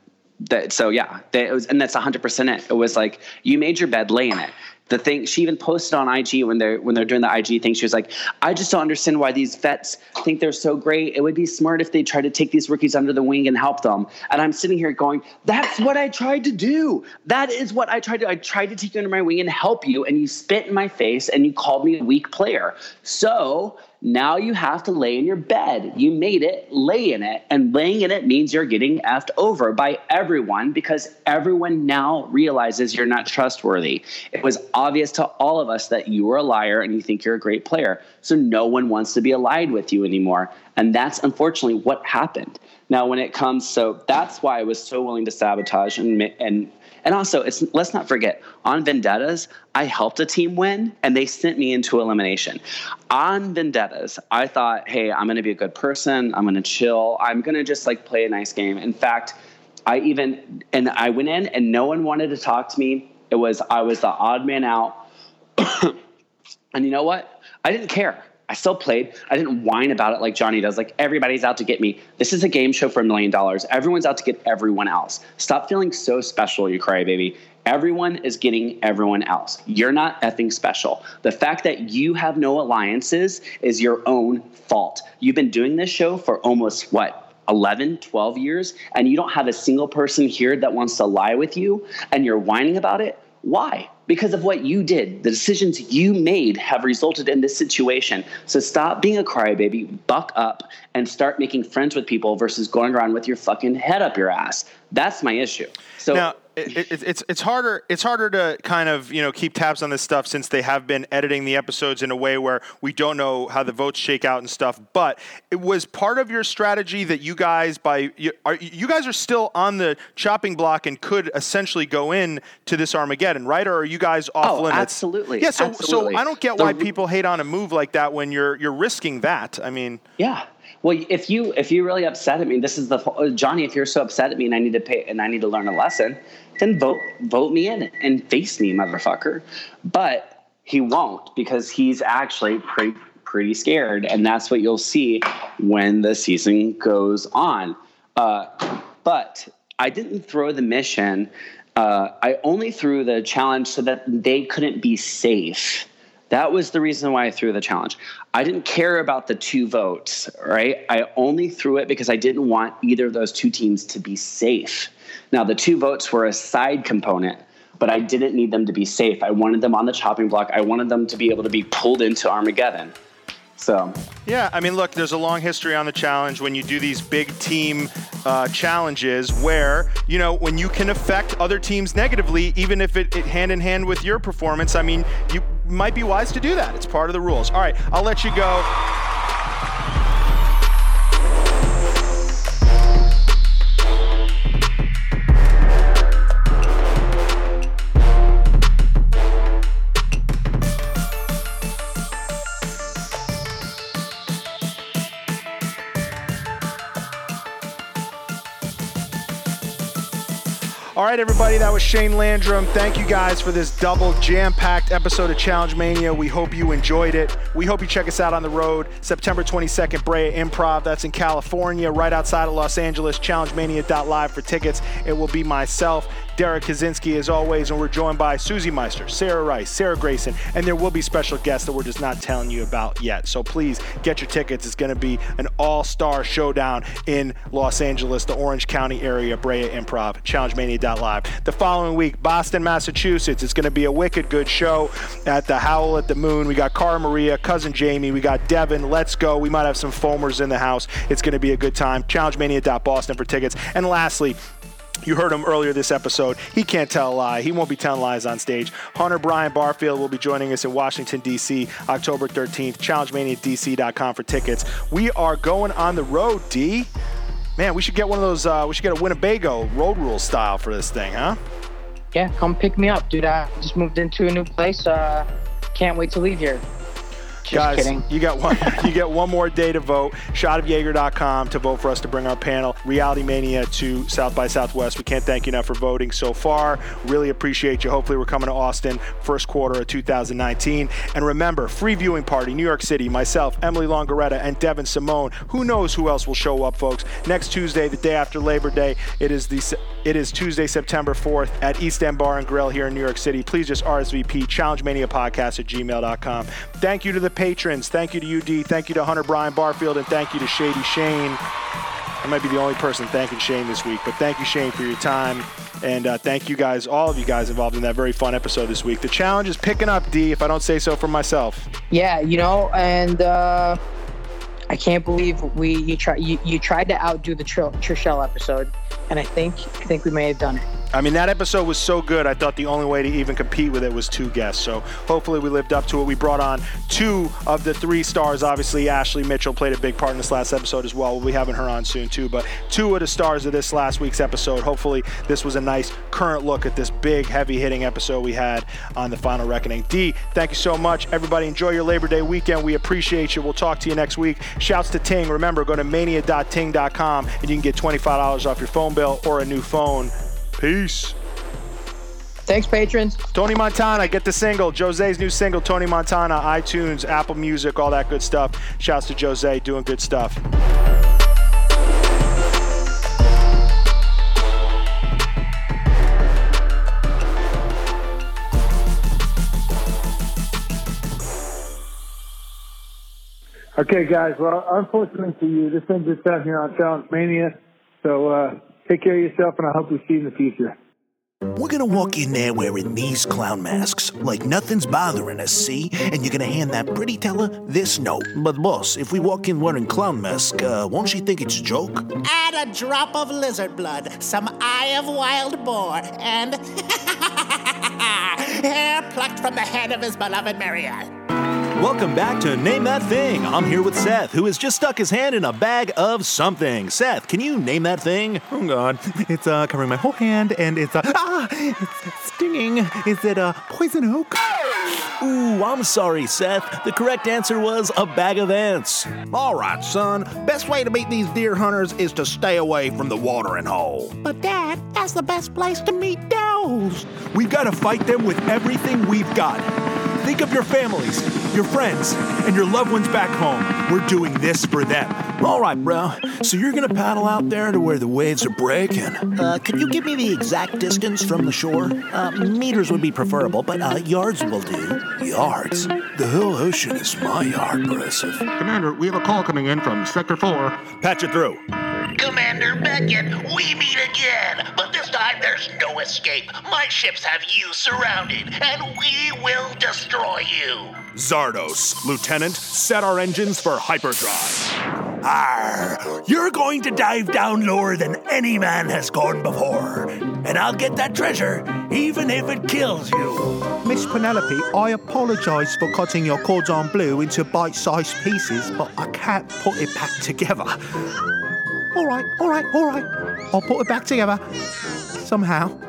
Speaker 8: that. So yeah, that was, and that's 100 percent it. It was like you made your bed, lay in it the thing she even posted on IG when they're when they're doing the IG thing. She was like, "I just don't understand why these vets think they're so great. It would be smart if they tried to take these rookies under the wing and help them." And I'm sitting here going, "That's what I tried to do. That is what I tried to. I tried to take you under my wing and help you, and you spit in my face and you called me a weak player. So now you have to lay in your bed. You made it, lay in it. And laying in it means you're getting effed over by everyone because everyone now realizes you're not trustworthy. It was obvious to all of us that you were a liar and you think you're a great player. So no one wants to be allied with you anymore. And that's unfortunately what happened. Now, when it comes, so that's why I was so willing to sabotage and, and and also, it's let's not forget on Vendettas, I helped a team win, and they sent me into elimination. On Vendettas, I thought, hey, I'm going to be a good person. I'm going to chill. I'm going to just like play a nice game. In fact, I even and I went in, and no one wanted to talk to me. It was I was the odd man out, [COUGHS] and you know what? I didn't care. I still played. I didn't whine about it like Johnny does. Like everybody's out to get me. This is a game show for a million dollars. Everyone's out to get everyone else. Stop feeling so special, you crybaby. Everyone is getting everyone else. You're not effing special. The fact that you have no alliances is your own fault. You've been doing this show for almost what? 11, 12 years, and you don't have a single person here that wants to lie with you, and you're whining about it. Why? because of what you did. The decisions you made have resulted in this situation. So stop being a crybaby, buck up, and start making friends with people versus going around with your fucking head up your ass. That's my issue. So
Speaker 1: now, it, it, it's it's harder it's harder to kind of you know keep tabs on this stuff since they have been editing the episodes in a way where we don't know how the votes shake out and stuff. But it was part of your strategy that you guys by you, are you guys are still on the chopping block and could essentially go in to this Armageddon, right? Or are you guys off
Speaker 8: oh,
Speaker 1: limits?
Speaker 8: Absolutely.
Speaker 1: Yeah. So
Speaker 8: absolutely.
Speaker 1: so I don't get why people hate on a move like that when you're you're risking that. I mean.
Speaker 8: Yeah. Well, if you if you're really upset at me, this is the Johnny. If you're so upset at me and I need to pay and I need to learn a lesson, then vote vote me in and face me, motherfucker. But he won't because he's actually pretty pretty scared, and that's what you'll see when the season goes on. Uh, but I didn't throw the mission. Uh, I only threw the challenge so that they couldn't be safe. That was the reason why I threw the challenge. I didn't care about the two votes, right? I only threw it because I didn't want either of those two teams to be safe. Now, the two votes were a side component, but I didn't need them to be safe. I wanted them on the chopping block. I wanted them to be able to be pulled into Armageddon. So
Speaker 1: yeah, I mean, look, there's a long history on the challenge when you do these big team uh, challenges where you know when you can affect other teams negatively, even if it, it hand in hand with your performance. I mean, you might be wise to do that. It's part of the rules. All right, I'll let you go. Right, everybody, that was Shane Landrum. Thank you guys for this double jam packed episode of Challenge Mania. We hope you enjoyed it. We hope you check us out on the road September 22nd, Brea Improv. That's in California, right outside of Los Angeles. ChallengeMania.live for tickets. It will be myself, Derrick Kosinski, as always, and we're joined by Susie Meister, Sarah Rice, Sarah Grayson, and there will be special guests that we're just not telling you about yet. So please get your tickets. It's going to be an all star showdown in Los Angeles, the Orange County area, Brea Improv, ChallengeMania.live. The following week, Boston, Massachusetts. It's going to be a wicked good show at the Howl at the Moon. We got Cara Maria, cousin Jemmye, we got Devyn. Let's go. We might have some foamers in the house. It's going to be a good time. ChallengeMania.Boston for tickets. And lastly, you heard him earlier this episode. He can't tell a lie. He won't be telling lies on stage. Hunter Brian Barfield will be joining us in Washington, D.C., October 13th. ChallengeManiaDC.com for tickets. We are going on the road, D. Man, we should get one of those, uh, we should get a Winnebago road rule style for this thing, huh?
Speaker 2: Yeah, come pick me up, dude. I just moved into a new place. Uh, can't wait to leave here. Just
Speaker 1: Guys,
Speaker 2: kidding.
Speaker 1: you got one. [LAUGHS] you get one more day to vote. Shotofyager.com to vote for us to bring our panel, Reality Mania, to South by Southwest. We can't thank you enough for voting so far. Really appreciate you. Hopefully, we're coming to Austin first quarter of 2019. And remember, free viewing party, New York City. Myself, Emily Longeretta, and Devyn Simone. Who knows who else will show up, folks? Next Tuesday, the day after Labor Day, it is the it is Tuesday, September 4th at East End Bar and Grill here in New York City. Please just RSVP Challenge Mania Podcast at gmail.com. Thank you to the patrons. Thank you to UD. Thank you to Hunter Brian Barfield. And thank you to Shady Shane. I might be the only person thanking Shane this week, but thank you, Shane, for your time. And uh, thank you guys, all of you guys involved in that very fun episode this week. The challenge is picking up, D, if I don't say so for myself.
Speaker 2: Yeah, you know, and uh, I can't believe we you try you, you tried to outdo the Tr- Trishelle episode, and I think I think we may have done it.
Speaker 1: I mean, that episode was so good, I thought the only way to even compete with it was two guests. So hopefully we lived up to it. We brought on two of the three stars. Obviously, Ashley Mitchell played a big part in this last episode as well. We'll be having her on soon, too. But two of the stars of this last week's episode. Hopefully, this was a nice current look at this big, heavy hitting episode we had on The Final Reckoning. D, thank you so much. Everybody, enjoy your Labor Day weekend. We appreciate you. We'll talk to you next week. Shouts to Ting. Remember, go to mania.ting.com and you can get $25 off your phone bill or a new phone. Peace.
Speaker 2: Thanks, patrons.
Speaker 1: Tony Montana, get the single. Jose's new single, Tony Montana, iTunes, Apple Music, all that good stuff. Shouts to Jose, doing good stuff.
Speaker 9: Okay, guys. Well, unfortunately for you, this ends its time here on Challenge Mania. So uh, take care of yourself, and I hope we see you in the future.
Speaker 10: We're gonna walk in there wearing these clown masks, like nothing's bothering us, see? And you're gonna hand that pretty teller this note. But boss, if we walk in wearing clown mask, uh, won't she think it's a joke?
Speaker 11: Add a drop of lizard blood, some eye of wild boar, and [LAUGHS] hair plucked from the head of his beloved Marianne.
Speaker 12: Welcome back to Name That Thing. I'm here with Seth, who has just stuck his hand in a bag of something. Seth, can you name that thing?
Speaker 13: Oh God, it's uh, covering my whole hand, and it's uh, ah, it's stinging. Is it uh, poison oak?
Speaker 12: Ooh, I'm sorry, Seth. The correct answer was a bag of ants.
Speaker 14: All right, son. Best way to beat these deer hunters is to stay away from the watering hole.
Speaker 11: But Dad, that's the best place to meet does.
Speaker 12: We've got to fight them with everything we've got. Think of your families, your friends, and your loved ones back home. We're doing this for them.
Speaker 10: All right, bro. So you're gonna paddle out there to where the waves are breaking?
Speaker 14: Uh, could you give me the exact distance from the shore? Uh, meters would be preferable, but uh, yards will do.
Speaker 10: Yards? The whole ocean is my yard, Progressive.
Speaker 15: Commander, we have a call coming in from Sector 4.
Speaker 12: Patch it through.
Speaker 16: Commander Beckett, we meet again, but this time there's no escape. My ships have you surrounded, and we will destroy you.
Speaker 12: Zardos, Lieutenant, set our engines for hyperdrive.
Speaker 10: Arr, you're going to dive down lower than any man has gone before. And I'll get that treasure, even if it kills you.
Speaker 17: Miss Penelope, I apologise for cutting your cordon bleu into bite sized pieces, but I can't put it back together. All right, all right, all right. I'll put it back together. Somehow.